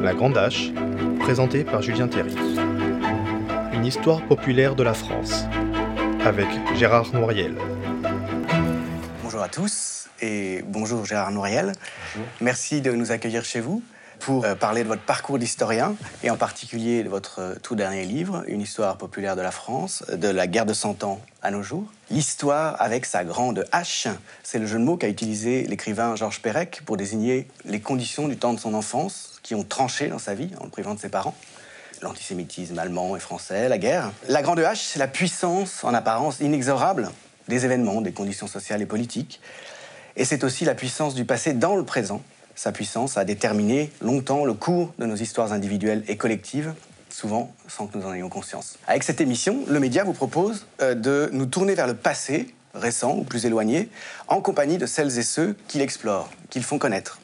La Grande Hache, présenté par Julien Théry. Une histoire populaire de la France, avec Gérard Noiriel. Bonjour à tous et bonjour Gérard Noiriel. Merci de nous accueillir chez vous pour euh, parler de votre parcours d'historien et en particulier de votre euh, tout dernier livre, Une histoire populaire de la France, de la guerre de Cent Ans à nos jours. L'histoire avec sa grande H, c'est le jeu de mots qu'a utilisé l'écrivain Georges Perec pour désigner les conditions du temps de son enfance qui ont tranché dans sa vie en le privant de ses parents. L'antisémitisme allemand et français, la guerre. La grande H, c'est la puissance en apparence inexorable des événements, des conditions sociales et politiques. Et c'est aussi la puissance du passé dans le présent, sa puissance a déterminé longtemps le cours de nos histoires individuelles et collectives, souvent sans que nous en ayons conscience. Avec cette émission, le média vous propose euh, de nous tourner vers le passé, récent ou plus éloigné, en compagnie de celles et ceux qui l'explorent, qui le font connaître.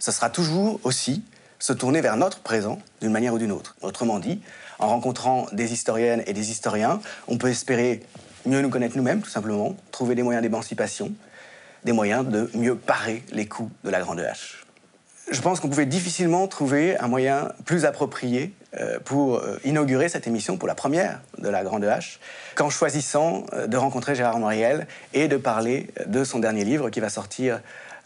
Ce sera toujours aussi se tourner vers notre présent d'une manière ou d'une autre. Autrement dit, en rencontrant des historiennes et des historiens, on peut espérer mieux nous connaître nous-mêmes, tout simplement, trouver des moyens d'émancipation, des moyens de mieux parer les coups de la grande hache. Je pense qu'on pouvait difficilement trouver un moyen plus approprié euh, pour euh, inaugurer cette émission pour la première de la Grande Hache qu'en choisissant euh, de rencontrer Gérard Moriel et de parler de son dernier livre qui va sortir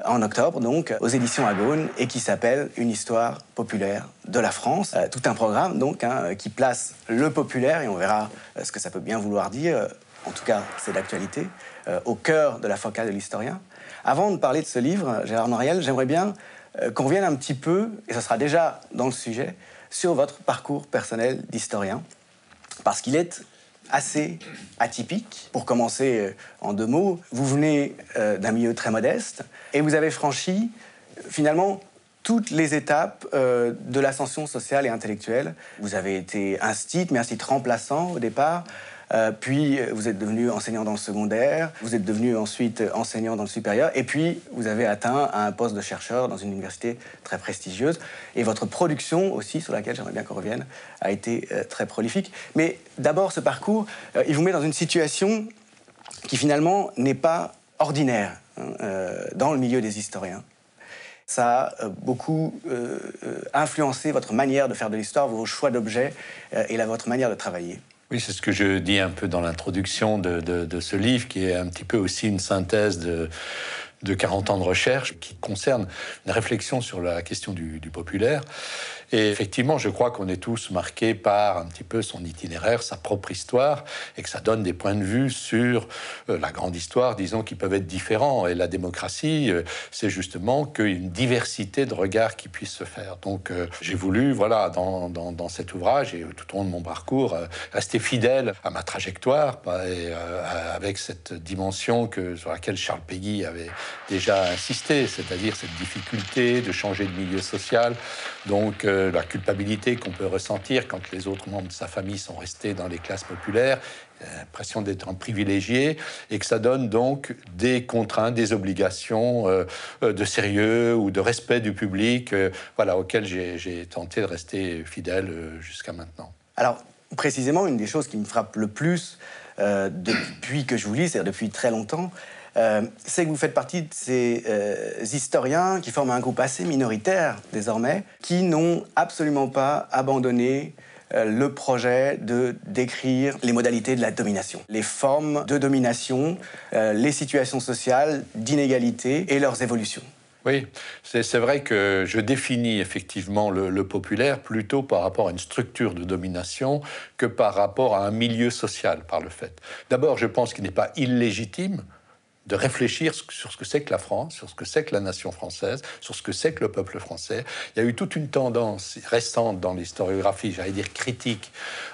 en octobre, donc aux éditions Agone, et qui s'appelle Une histoire populaire de la France. tout un programme donc hein, qui place le populaire, et on verra ce que ça peut bien vouloir dire, en tout cas c'est d'actualité, euh, au cœur de la focale de l'historien. Avant de parler de ce livre, Gérard Noriel, j'aimerais bien euh, qu'on revienne un petit peu, et ce sera déjà dans le sujet, sur votre parcours personnel d'historien, parce qu'il est assez atypique. Pour commencer euh, en deux mots, vous venez d'un milieu très modeste et vous avez franchi finalement toutes les étapes de l'ascension sociale et intellectuelle. Vous avez été un site, mais un site remplaçant au départ. Euh, puis euh, vous êtes devenu enseignant dans le secondaire, vous êtes devenu ensuite enseignant dans le supérieur, et puis vous avez atteint un poste de chercheur dans une université très prestigieuse. Et votre production aussi, sur laquelle j'aimerais bien qu'on revienne, a été euh, très prolifique. Mais d'abord, ce parcours, il vous met dans une situation qui finalement n'est pas ordinaire hein, dans le milieu des historiens. Ça a beaucoup influencé votre manière de faire de l'histoire, vos choix d'objets et votre manière de travailler. Oui, c'est ce que je dis un peu dans l'introduction de, ce livre, qui est un petit peu aussi une synthèse de, de 40 ans de recherche qui concerne une réflexion sur la question du populaire. Et effectivement, je crois qu'on est tous marqués par un petit peu son itinéraire, sa propre histoire, et que ça donne des points de vue sur euh, la grande histoire, disons, qui peuvent être différents. Et la démocratie, euh, c'est justement qu'une diversité de regards qui puisse se faire. Donc, euh, j'ai voulu, voilà, dans, dans, cet ouvrage et tout au long de mon parcours, rester fidèle à ma trajectoire, et, avec cette dimension que, sur laquelle Charles Péguy avait déjà insisté, c'est-à-dire cette difficulté de changer de milieu social. Donc, la culpabilité qu'on peut ressentir quand les autres membres de sa famille sont restés dans les classes populaires, l'impression d'être un privilégié, et que ça donne donc des contraintes, des obligations euh, euh, de sérieux ou de respect du public, euh, voilà, auxquelles j'ai tenté de rester fidèle jusqu'à maintenant. Alors, précisément, une des choses qui me frappe le plus depuis que je vous lis, c'est-à-dire depuis très longtemps, euh, c'est que vous faites partie de ces euh, historiens qui forment un groupe assez minoritaire désormais, qui n'ont absolument pas abandonné euh, le projet de décrire les modalités de la domination, les formes de domination, les situations sociales d'inégalité et leurs évolutions. Oui, c'est vrai que je définis effectivement le, le, populaire plutôt par rapport à une structure de domination que par rapport à un milieu social, par le fait. D'abord, je pense qu'il n'est pas illégitime de réfléchir sur ce que c'est que la France, sur ce que c'est que la nation française, sur ce que c'est que le peuple français. Il y a eu toute une tendance récente dans l'historiographie, j'allais dire critique,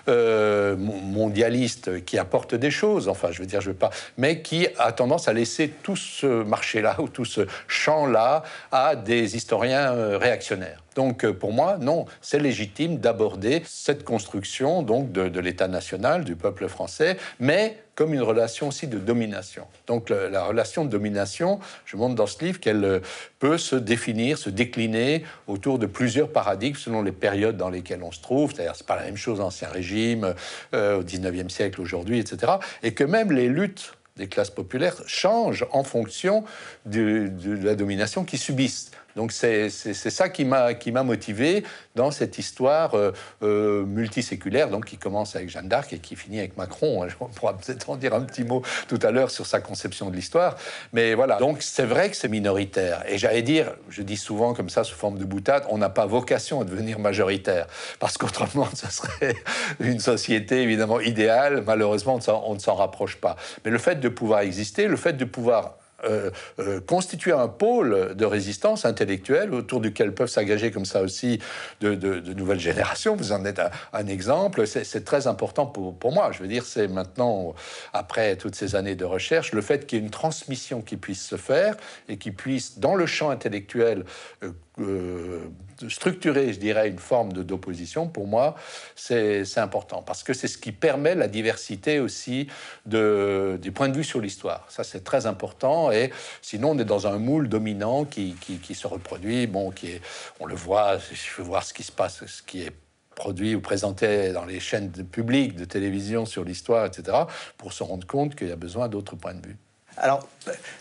euh, mondialiste, qui apporte des choses, enfin je veux dire, je veux pas, mais qui a tendance à laisser tout ce marché-là ou tout ce champ-là à des historiens euh, réactionnaires. Donc euh, pour moi, non, c'est légitime d'aborder cette construction donc de, l'État national, du peuple français, mais comme une relation aussi de domination. Donc la relation de domination, je montre dans ce livre qu'elle euh, peut se définir, se décliner autour de plusieurs paradigmes selon les périodes dans lesquelles on se trouve. C'est-à-dire, c'est pas la même chose ancien régime, euh, au 19e siècle, aujourd'hui, etc. Et que même les luttes des classes populaires changent en fonction de, la domination qu'ils subissent. Donc c'est ça qui m'a motivé dans cette histoire euh, euh, multiséculaire, donc qui commence avec Jeanne d'Arc et qui finit avec Macron. On pourra peut-être en dire un petit mot tout à l'heure sur sa conception de l'histoire. Mais voilà, donc c'est vrai que c'est minoritaire. Et j'allais dire, je dis souvent comme ça sous forme de boutade, on n'a pas vocation à devenir majoritaire, parce qu'autrement, ce serait une société évidemment idéale. Malheureusement, on ne s'en rapproche pas. Mais le fait de pouvoir exister, le fait de pouvoir euh, euh, constituer un pôle de résistance intellectuelle autour duquel peuvent s'engager comme ça aussi de, nouvelles générations. Vous en êtes un, exemple. C'est très important pour, moi. Je veux dire, c'est maintenant, après toutes ces années de recherche, le fait qu'il y ait une transmission qui puisse se faire et qui puisse, dans le champ intellectuel, euh, euh, structurer, je dirais, une forme d'opposition, pour moi, c'est important. Parce que c'est ce qui permet la diversité aussi de, des points de vue sur l'histoire. Ça, c'est très important. Et sinon, on est dans un moule dominant qui, qui, se reproduit. Bon, qui est, on le voit, je veux voir ce qui se passe, ce qui est produit ou présenté dans les chaînes publiques de télévision sur l'histoire, etc., pour se rendre compte qu'il y a besoin d'autres points de vue. Alors,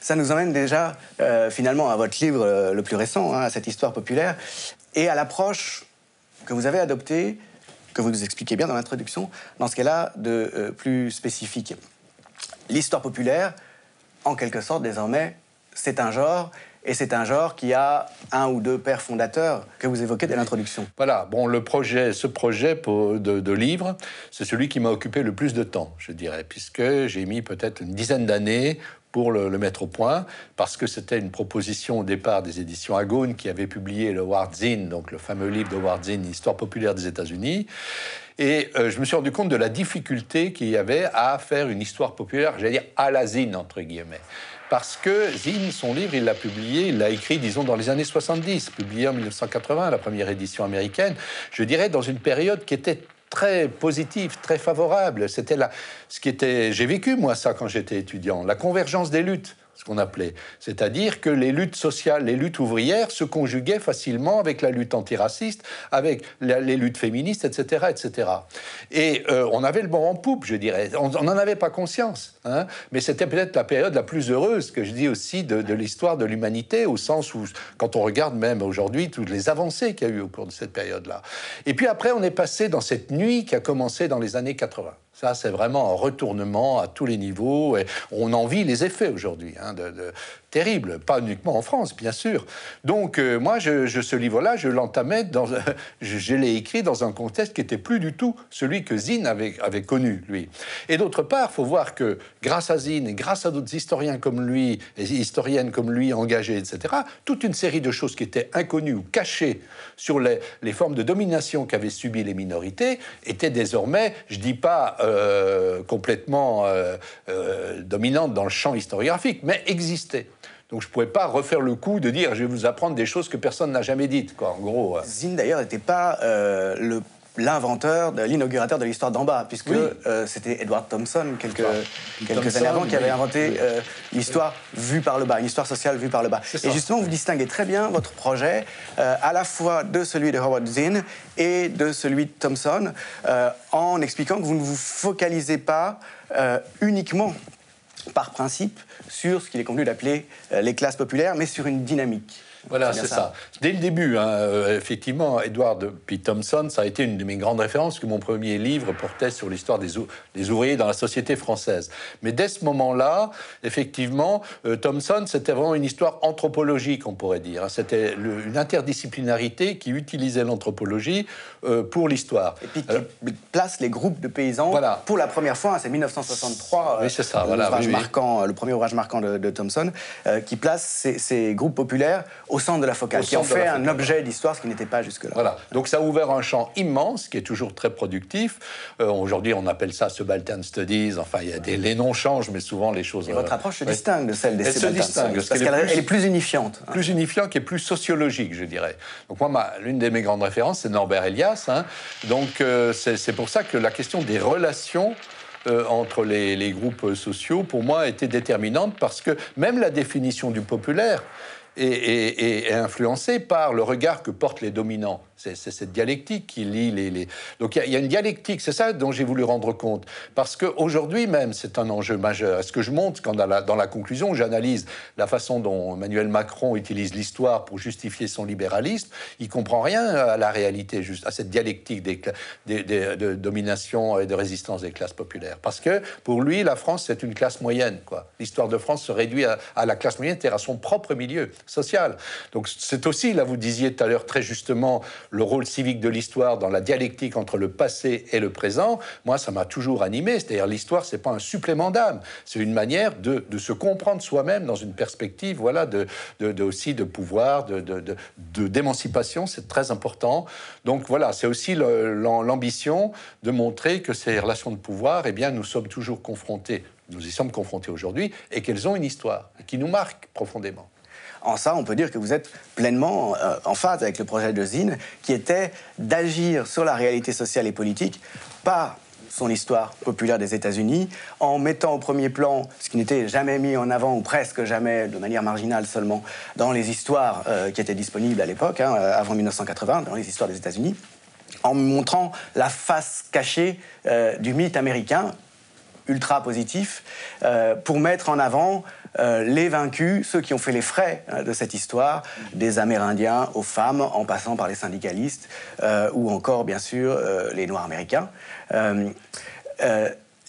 ça nous emmène déjà euh, finalement à votre livre euh, le plus récent, hein, à cette histoire populaire, et à l'approche que vous avez adoptée, que vous nous expliquez bien dans l'introduction, dans ce a de euh, plus spécifique. L'histoire populaire, en quelque sorte, désormais, c'est un genre, et c'est un genre qui a un ou deux pères fondateurs que vous évoquez dès l'introduction. Voilà, bon, le projet, ce projet de livre, c'est celui qui m'a occupé le plus de temps, je dirais, puisque j'ai mis peut-être une dizaine d'années pour le, mettre au point, parce que c'était une proposition au départ des éditions Agone qui avait publié le Zinn, donc le fameux livre de Zinn, Histoire populaire des États-Unis. Et euh, je me suis rendu compte de la difficulté qu'il y avait à faire une histoire populaire, j'allais dire à la Zinn, entre guillemets. Parce que Zinn, son livre, il l'a publié, il l'a écrit, disons, dans les années 70, publié en 1980, la première édition américaine, je dirais dans une période qui était très positif, très favorable. C'était là, ce qui était, j'ai vécu moi ça quand j'étais étudiant, la convergence des luttes ce qu'on appelait. C'est-à-dire que les luttes sociales, les luttes ouvrières se conjuguaient facilement avec la lutte antiraciste, avec les luttes féministes, etc. etc. Et euh, on avait le bon en poupe, je dirais. On n'en avait pas conscience. Hein. mais c'était peut-être la période la plus heureuse, que je dis aussi, de, de l'histoire de l'humanité, au sens où, quand on regarde même aujourd'hui toutes les avancées qu'il y a eu au cours de cette période-là. Et puis après, on est passé dans cette nuit qui a commencé dans les années 80. Ça, c'est vraiment un retournement à tous les niveaux. Et on en vit les effets aujourd'hui, hein, terrible, pas uniquement en France, bien sûr. Donc, euh, moi, ce livre-là, je l'entamais, dans, je, l'ai écrit dans un contexte qui était plus du tout celui que Zinn avait, connu, lui. Et d'autre part, faut voir que grâce à Zinn et grâce à d'autres historiens comme lui, et historiennes comme lui, engagés, etc., toute une série de choses qui étaient inconnues ou cachées sur les, les formes de domination qu'avaient subies les minorités étaient désormais, je dis pas euh, complètement euh, dominantes dans le champ historiographique, mais existaient. Donc je ne pouvais pas refaire le coup de dire je vais vous apprendre des choses que personne n'a jamais dites, quoi, en gros. Zinn, d'ailleurs, n'était pas euh, le l'inventeur, l'inaugurateur de l'histoire d'en bas, puisque euh, c'était Edward Thompson, quelques, quelques années avant, qui avait inventé euh, l'histoire vue par le bas, une histoire sociale vue par le bas. Et justement, vous distinguez très bien votre projet, à la fois de celui de Howard Zinn et de celui de Thompson, en expliquant que vous ne vous focalisez pas uniquement par principe sur ce qu'il est convenu d'appeler euh, les classes populaires, mais sur une dynamique. Voilà, c'est ça. Dès le début, hein, euh, effectivement, Edward P. Thompson, ça a été une de mes grandes références, que mon premier livre portait sur l'histoire des, des, ouvriers dans la société française. Mais dès ce moment-là, effectivement, euh, Thompson, c'était vraiment une histoire anthropologique, on pourrait dire. Hein. C'était une interdisciplinarité qui utilisait l'anthropologie euh, pour l'histoire. Et puis qui place les groupes de paysans voilà. pour la première fois, hein, c'est 1963, oui, c'est ça, voilà, marquant, le premier ouvrage marquant de, Thompson, qui place ces, ces groupes populaires au centre de la focale, qui en fait un objet d'histoire, ce qui n'était pas jusque-là. Voilà. Donc ça a ouvert un champ immense, qui est toujours très productif. Euh, aujourd'hui, on appelle ça subaltern studies. Enfin, il y a des, les noms changent, mais souvent les choses. Et votre approche se distingue de celle des Elle se distingue parce qu'elle est, plus unifiante. Hein. Plus unifiante, et plus sociologique, je dirais. Donc moi, l'une de mes grandes références, c'est Norbert Elias. Hein. Donc euh, c'est pour ça que la question des relations euh, entre les, groupes sociaux, pour moi, était déterminante parce que même la définition du populaire est, influencé par le regard que portent les dominants. C'est cette dialectique qui lie les. Donc il y, a une dialectique, c'est ça dont j'ai voulu rendre compte. Parce qu'aujourd'hui même, c'est un enjeu majeur. Est-ce que je montre quand dans la, dans la conclusion, j'analyse la façon dont Emmanuel Macron utilise l'histoire pour justifier son libéralisme, il comprend rien à la réalité, à cette dialectique des, de domination et de résistance des classes populaires. Parce que pour lui, la France, c'est une classe moyenne. L'histoire de France se réduit à, à la classe moyenne, c'est-à-dire à son propre milieu social. Donc c'est aussi, là vous disiez tout à l'heure très justement, le rôle civique de l'histoire dans la dialectique entre le passé et le présent. Moi, ça m'a toujours animé. C'est-à-dire l'histoire, c'est pas un supplément d'âme, c'est une manière de, se comprendre soi-même dans une perspective, voilà, de, aussi de pouvoir, de, d'émancipation. C'est très important. Donc voilà, c'est aussi l'ambition de montrer que ces relations de pouvoir, eh bien, nous sommes toujours confrontés nous y sommes confrontés aujourd'hui et qu'elles ont une histoire qui nous marque profondément. En ça, on peut dire que vous êtes pleinement euh, en phase avec le projet de Zine, qui était d'agir sur la réalité sociale et politique par son histoire populaire des États-Unis, en mettant au premier plan ce qui n'était jamais mis en avant, ou presque jamais, de manière marginale seulement, dans les histoires euh, qui étaient disponibles à l'époque, hein, avant 1980, dans les histoires des États-Unis, en montrant la face cachée euh, du mythe américain, ultra positif, pour mettre en avant euh, les vaincus, ceux qui ont fait les frais euh, de cette histoire, des Amérindiens aux femmes, en passant par les syndicalistes, euh, ou encore, bien sûr, les Noirs américains.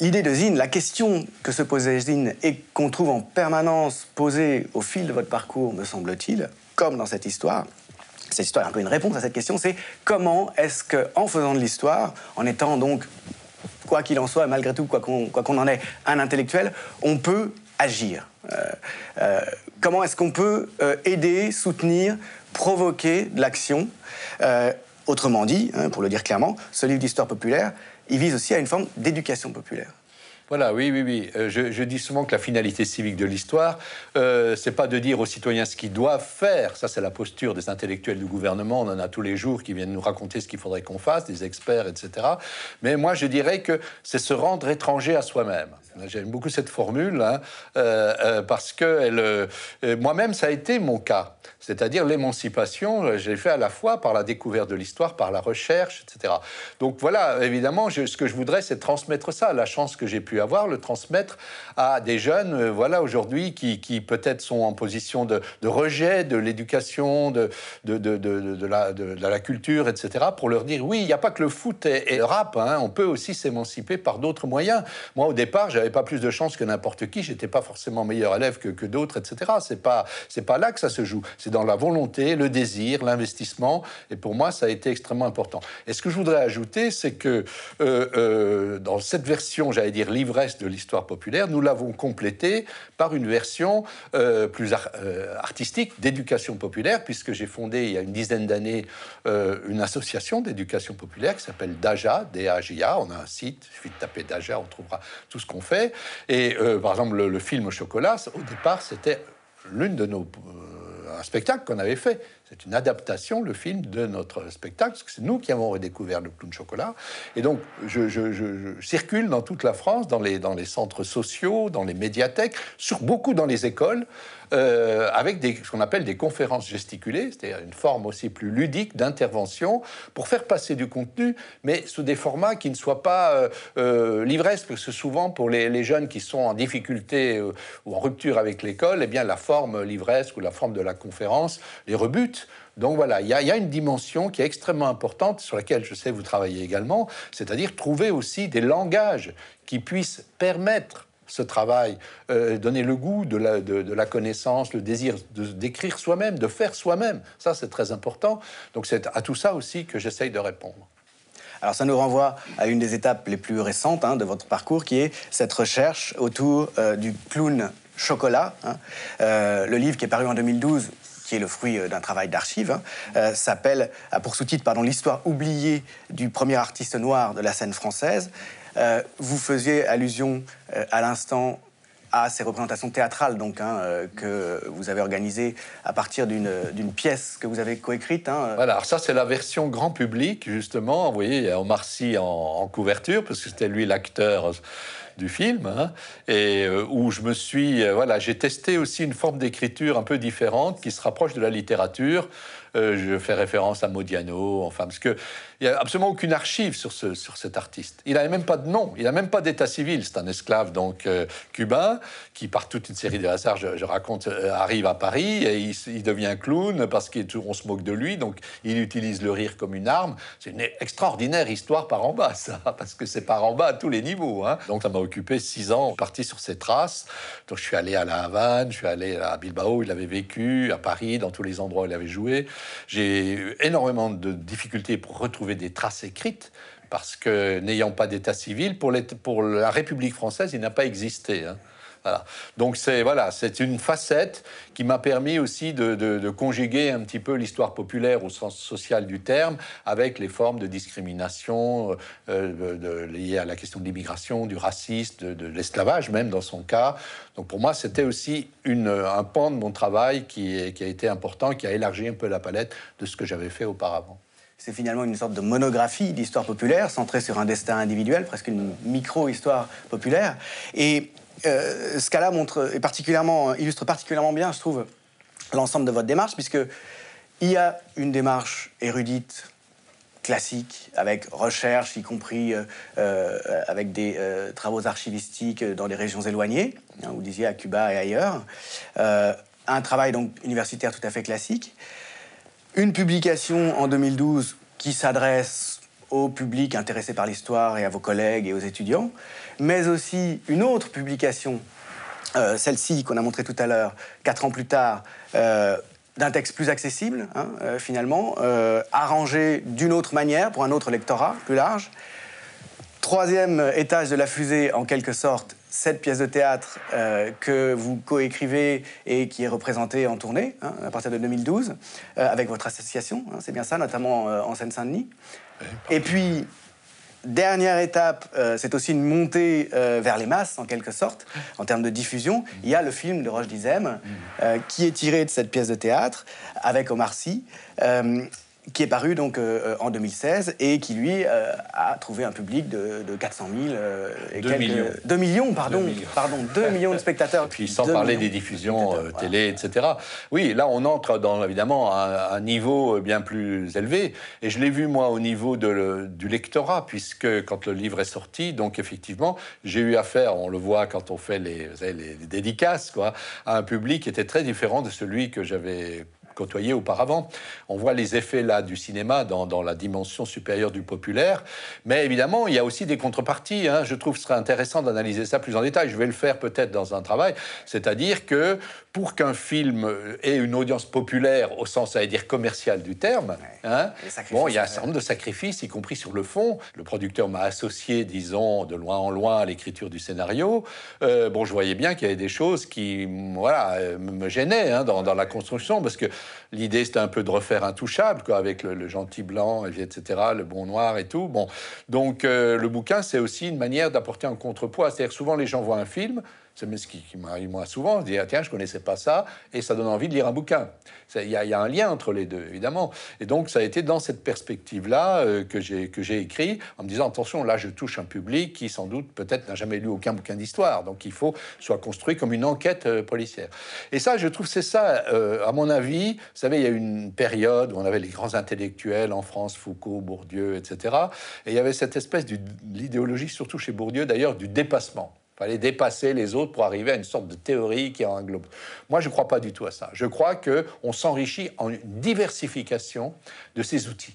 L'idée de Zine, la question que se posait Zine et qu'on trouve en permanence posée au fil de votre parcours, me semble-t-il, comme dans cette histoire, cette histoire est un peu une réponse à cette question, c'est comment est-ce que, en faisant de l'histoire, en étant donc, quoi qu'il en soit, malgré tout, quoi qu'on en ait, un intellectuel, on peut agir euh, euh, comment est-ce qu'on peut euh, aider, soutenir, provoquer de l'action? Autrement dit, hein, pour le dire clairement, ce livre d'histoire populaire, il vise aussi à une forme d'éducation populaire. Voilà, oui, oui, oui. je, dis souvent que la finalité civique de l'histoire, euh, c'est pas de dire aux citoyens ce qu'ils doivent faire. Ça, c'est la posture des intellectuels du gouvernement. On en a tous les jours qui viennent nous raconter ce qu'il faudrait qu'on fasse, des experts, etc. Mais moi, je dirais que c'est se rendre étranger à soi-même. J'aime beaucoup cette formule hein, euh, euh, parce que euh, moi-même, ça a été mon cas. C'est-à-dire l'émancipation, j'ai fait à la fois par la découverte de l'histoire, par la recherche, etc. Donc voilà, évidemment, ce que je voudrais, c'est transmettre ça, la chance que j'ai pu avoir, le transmettre à des jeunes, voilà, aujourd'hui, qui, peut-être sont en position de, rejet de l'éducation, de, de, la culture, etc., pour leur dire, oui, il n'y a pas que le foot et, le rap, hein, on peut aussi s'émanciper par d'autres moyens. Moi, au départ, j'avais pas plus de chance que n'importe qui, j'étais pas forcément meilleur élève que, d'autres, etc. C'est pas, c'est pas là que ça se joue. C'est dans la volonté, le désir, l'investissement. Et pour moi, ça a été extrêmement important. Et ce que je voudrais ajouter, c'est que euh, euh, dans cette version, j'allais dire l'ivresse de l'histoire populaire, nous l'avons complétée par une version euh, plus artistique d'éducation populaire, puisque j'ai fondé il y a une dizaine d'années une association d'éducation populaire qui s'appelle DAJA, D-A-J-A. On a un site, il suffit de taper DAJA, on trouvera tout ce qu'on fait. Et par exemple, le, film chocolat, au départ, c'était l'une de nos un spectacle qu'on avait fait. C'est une adaptation, le film, de notre spectacle, parce que c'est nous qui avons redécouvert le clown chocolat. Et donc, je, circule dans toute la France, dans les, centres sociaux, dans les médiathèques, sur beaucoup dans les écoles, euh, avec ce qu'on appelle des conférences gesticulées, c'est-à-dire une forme aussi plus ludique d'intervention pour faire passer du contenu, mais sous des formats qui ne soient pas euh, euh livresques, parce que souvent pour les, les, jeunes qui sont en difficulté euh, ou en rupture avec l'école, eh bien la forme livresque ou la forme de la conférence les rebute. Donc voilà, il y, a une dimension qui est extrêmement importante sur laquelle je sais vous travaillez également, c'est-à-dire trouver aussi des langages qui puissent permettre ce travail, euh, donner le goût de la, de, connaissance, le désir d'écrire soi-même, de faire soi-même. Ça, c'est très important. Donc c'est à tout ça aussi que j'essaye de répondre. Alors ça nous renvoie à une des étapes les plus récentes hein, de votre parcours, qui est cette recherche autour euh, du clown chocolat. Hein. Euh, le livre qui est paru en 2012 qui est le fruit d'un travail d'archives, hein, s'appelle, a pour sous-titre pardon, l'histoire oubliée du premier artiste noir de la scène française. Euh, vous faisiez allusion euh, à l'instant à ces représentations théâtrales donc, hein, euh, que vous avez organisées à partir d'une pièce que vous avez coécrite. Hein. Voilà, alors ça c'est la version grand public justement. Vous voyez, Omar Sy en, couverture parce que c'était lui l'acteur du film, hein, et euh, où je me suis, euh, voilà, j'ai testé aussi une forme d'écriture un peu différente qui se rapproche de la littérature. je fais référence à Modiano, enfin, parce que il n'y a absolument aucune archive sur, ce, sur cet artiste. Il n'avait même pas de nom, il n'a même pas d'état civil. C'est un esclave donc euh, cubain qui, par toute une série de hasards, je, raconte, euh, arrive à Paris et il, devient clown parce qu'on se moque de lui. Donc il utilise le rire comme une arme. C'est une extraordinaire histoire par en bas, ça, parce que c'est par en bas à tous les niveaux. Hein. Donc ça m'a occupé six ans, parti sur ses traces. Donc je suis allé à La Havane, je suis allé à Bilbao, il avait vécu, à Paris, dans tous les endroits où il avait joué. J'ai eu énormément de difficultés pour retrouver des traces écrites, parce que n'ayant pas d'état civil, pour, la République française, il n'a pas existé. Hein. Donc c'est voilà, c'est une facette qui m'a permis aussi de, conjuguer un petit peu l'histoire populaire au sens social du terme avec les formes de discrimination euh, liées à la question de l'immigration, du racisme, de, l'esclavage même dans son cas. Donc pour moi, c'était aussi un pan de mon travail qui a été important, qui a élargi un peu la palette de ce que j'avais fait auparavant. C'est finalement une sorte de monographie d'histoire populaire, centrée sur un destin individuel, presque une micro-histoire populaire. Et euh, ce cas-là montre, et illustre particulièrement bien, je trouve, l'ensemble de votre démarche, puisque il y a une démarche érudite, classique, avec recherche, y compris euh, euh, avec des travaux archivistiques dans les régions éloignées, hein, vous disiez à Cuba et ailleurs. un travail donc universitaire tout à fait classique une publication en 2012 qui s'adresse au public intéressé par l'histoire et à vos collègues et aux étudiants, mais aussi une autre publication, euh, celle-ci qu'on a montrée tout à l'heure, quatre ans plus tard, euh, d'un texte plus accessible, hein, euh, finalement, arrangé d'une autre manière pour un autre lectorat plus large. Troisième étage de la fusée, en quelque sorte, cette pièce de théâtre euh, que vous coécrivez et qui est représentée en tournée hein, à partir de 2012 euh, avec votre association, hein, c'est bien ça, notamment euh, en Seine-Saint-Denis. et puis, dernière étape, c'est aussi une montée vers les masses en quelque sorte, en termes de diffusion. Il y a le film de Roche Dizem qui est tiré de cette pièce de théâtre avec Omar Sy qui est paru donc euh, en 2016 et qui lui euh, a trouvé un public de, 400 000 euh, et 2 millions. 2 millions, pardon, 2 millions. pardon, 2 millions de spectateurs. Puis sans parler des diffusions télé, etc. Oui, là on entre dans évidemment un, un niveau bien plus élevé et je l'ai vu moi au niveau de du lectorat puisque quand le livre est sorti, donc effectivement j'ai eu affaire, on le voit quand on fait les, les, les dédicaces, quoi, à un public qui était très différent de celui que j'avais côtoyé auparavant. On voit les effets là du cinéma dans, la dimension supérieure du populaire, mais évidemment, il y a aussi des contreparties. Hein. Je trouve que ce serait intéressant d'analyser ça plus en détail. Je vais le faire peut-être dans un travail, c'est-à-dire que pour qu'un film ait une audience populaire au sens, à dire, commercial du terme, hein, bon, il y a un certain nombre de sacrifices, y compris sur le fond. Le producteur m'a associé, disons, de loin en loin à l'écriture du scénario. Euh, bon, je voyais bien qu'il y avait des choses qui, voilà, me gênaient hein, dans, dans, la construction, parce que L'idée, c'était un peu de refaire Intouchable, quoi, avec le, gentil blanc, etc., le bon noir et tout. Bon, donc euh, le bouquin, c'est aussi une manière d'apporter un contrepoids. C'est-à-dire souvent les gens voient un film, c'est ce qui, m'arrive moi souvent, dire ah, tiens, je connaissais pas ça, et ça donne envie de lire un bouquin. Il y, a un lien entre les deux, évidemment. Et donc, ça a été dans cette perspective-là euh, que j'ai écrit, en me disant attention, là, je touche un public qui, sans doute, peut-être n'a jamais lu aucun bouquin d'histoire. Donc, il faut soit construit comme une enquête euh, policière. Et ça, je trouve, c'est ça, euh, à mon avis. Vous savez, il y a une période où on avait les grands intellectuels en France, Foucault, Bourdieu, etc. Et il y avait cette espèce d'idéologie, surtout chez Bourdieu d'ailleurs, du dépassement fallait dépasser les autres pour arriver à une sorte de théorie qui en globe. Moi, je ne crois pas du tout à ça. Je crois qu'on s'enrichit en une diversification de ces outils.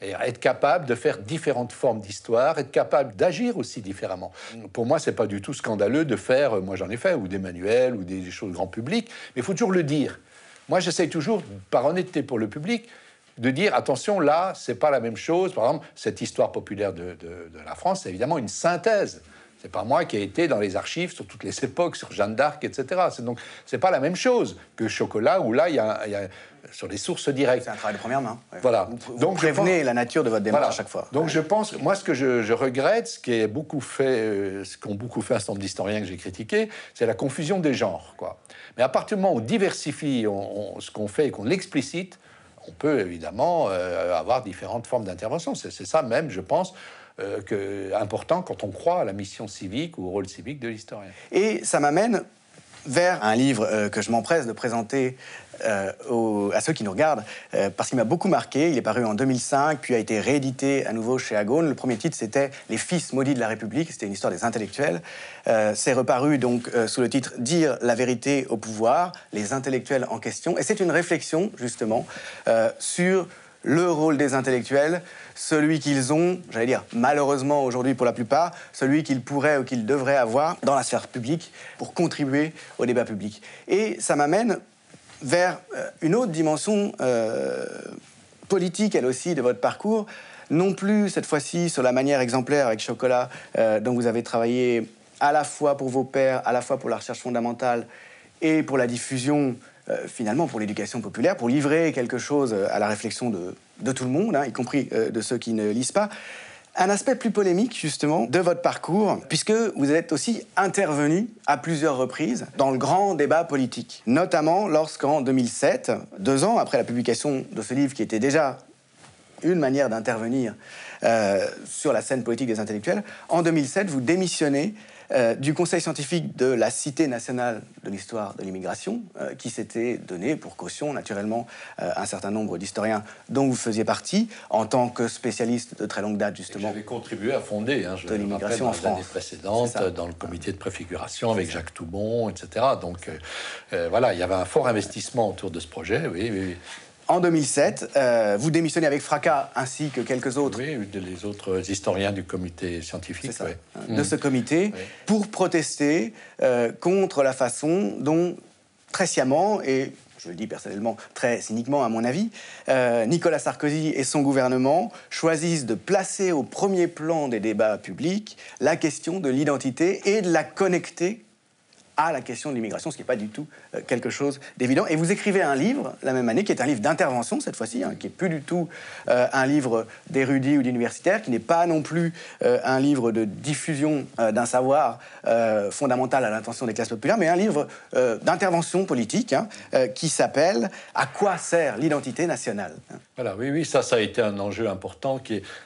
Et être capable de faire différentes formes d'histoire, être capable d'agir aussi différemment. Pour moi, c'est pas du tout scandaleux de faire, moi j'en ai fait, ou des manuels, ou des choses grand public, mais il faut toujours le dire. Moi, j'essaie toujours, par honnêteté pour le public, de dire attention, là, c'est pas la même chose. Par exemple, cette histoire populaire de la France, c'est évidemment une synthèse C'est pas moi qui ai été dans les archives sur toutes les époques, sur Jeanne d'Arc, etc. C'est donc c'est pas la même chose que Chocolat où là il y a, sur les sources directes. C'est un travail de première main. Voilà. Vous, donc prévenez la nature de votre démarche à chaque fois. Donc je pense, moi ce que je, regrette, ce qui est beaucoup fait, euh, ce qu'ont beaucoup fait un certain nombre d'historiens que j'ai critiqué, c'est la confusion des genres, quoi. Mais à partir du moment où on diversifie ce qu'on fait et qu'on l'explicite, on peut évidemment euh, avoir différentes formes d'intervention. C'est ça même, je pense, euh, important quand on croit à la mission civique ou au rôle civique de l'historien. Et ça m'amène vers un livre euh, que je m'empresse de présenter euh, à ceux qui nous regardent, euh, parce qu'il m'a beaucoup marqué. Il est paru en 2005, puis a été réédité à nouveau chez Agone. Le premier titre, c'était Les fils maudits de la République. C'était une histoire des intellectuels. c'est reparu donc sous le titre Dire la vérité au pouvoir, les intellectuels en question. Et c'est une réflexion, justement, sur le rôle des intellectuels, celui qu'ils ont, j'allais dire malheureusement aujourd'hui pour la plupart, celui qu'ils pourraient ou qu'ils devraient avoir dans la sphère publique pour contribuer au débat public. Et ça m'amène vers euh, une autre dimension euh, politique, elle aussi, de votre parcours, non plus cette fois-ci sur la manière exemplaire avec Chocolat, euh, dont vous avez travaillé à la fois pour vos pairs, à la fois pour la recherche fondamentale et pour la diffusion euh, finalement pour l'éducation populaire, pour livrer quelque chose à la réflexion de, tout le monde, hein, y compris euh, de ceux qui ne lisent pas. Un aspect plus polémique, justement, de votre parcours, puisque vous êtes aussi intervenu à plusieurs reprises dans le grand débat politique, notamment lorsqu'en 2007, deux ans après la publication de ce livre qui était déjà une manière d'intervenir euh, sur la scène politique des intellectuels, en 2007, vous démissionnez euh, du Conseil scientifique de la Cité nationale de l'histoire de l'immigration, euh, qui s'était donné pour caution, naturellement, euh, un certain nombre d'historiens dont vous faisiez partie, en tant que spécialiste de très longue date, justement. J'avais contribué à fonder, hein, de l'immigration en France. précédentes, dans le comité de préfiguration avec Jacques Toubon, etc. Donc voilà, il y avait un fort investissement autour de ce projet, oui, oui. oui. En 2007, euh, vous démissionnez avec fracas, ainsi que quelques autres. Oui, les autres historiens du comité scientifique. Ça, De mm. ce comité, pour protester euh, contre la façon dont, très sciemment, et je le dis personnellement très cyniquement à mon avis, euh, Nicolas Sarkozy et son gouvernement choisissent de placer au premier plan des débats publics la question de l'identité et de la connecter à la question de l'immigration, ce qui n'est pas du tout euh, quelque chose d'évident. Et vous écrivez un livre la même année, qui est un livre d'intervention cette fois-ci, hein, qui n'est plus du tout euh, un livre d'érudit ou d'universitaire, qui n'est pas non plus euh, un livre de diffusion d'un savoir fondamental à l'intention des classes populaires, mais un livre d'intervention politique hein, qui s'appelle À quoi sert l'identité nationale Voilà, oui, oui, ça, ça a été un enjeu important.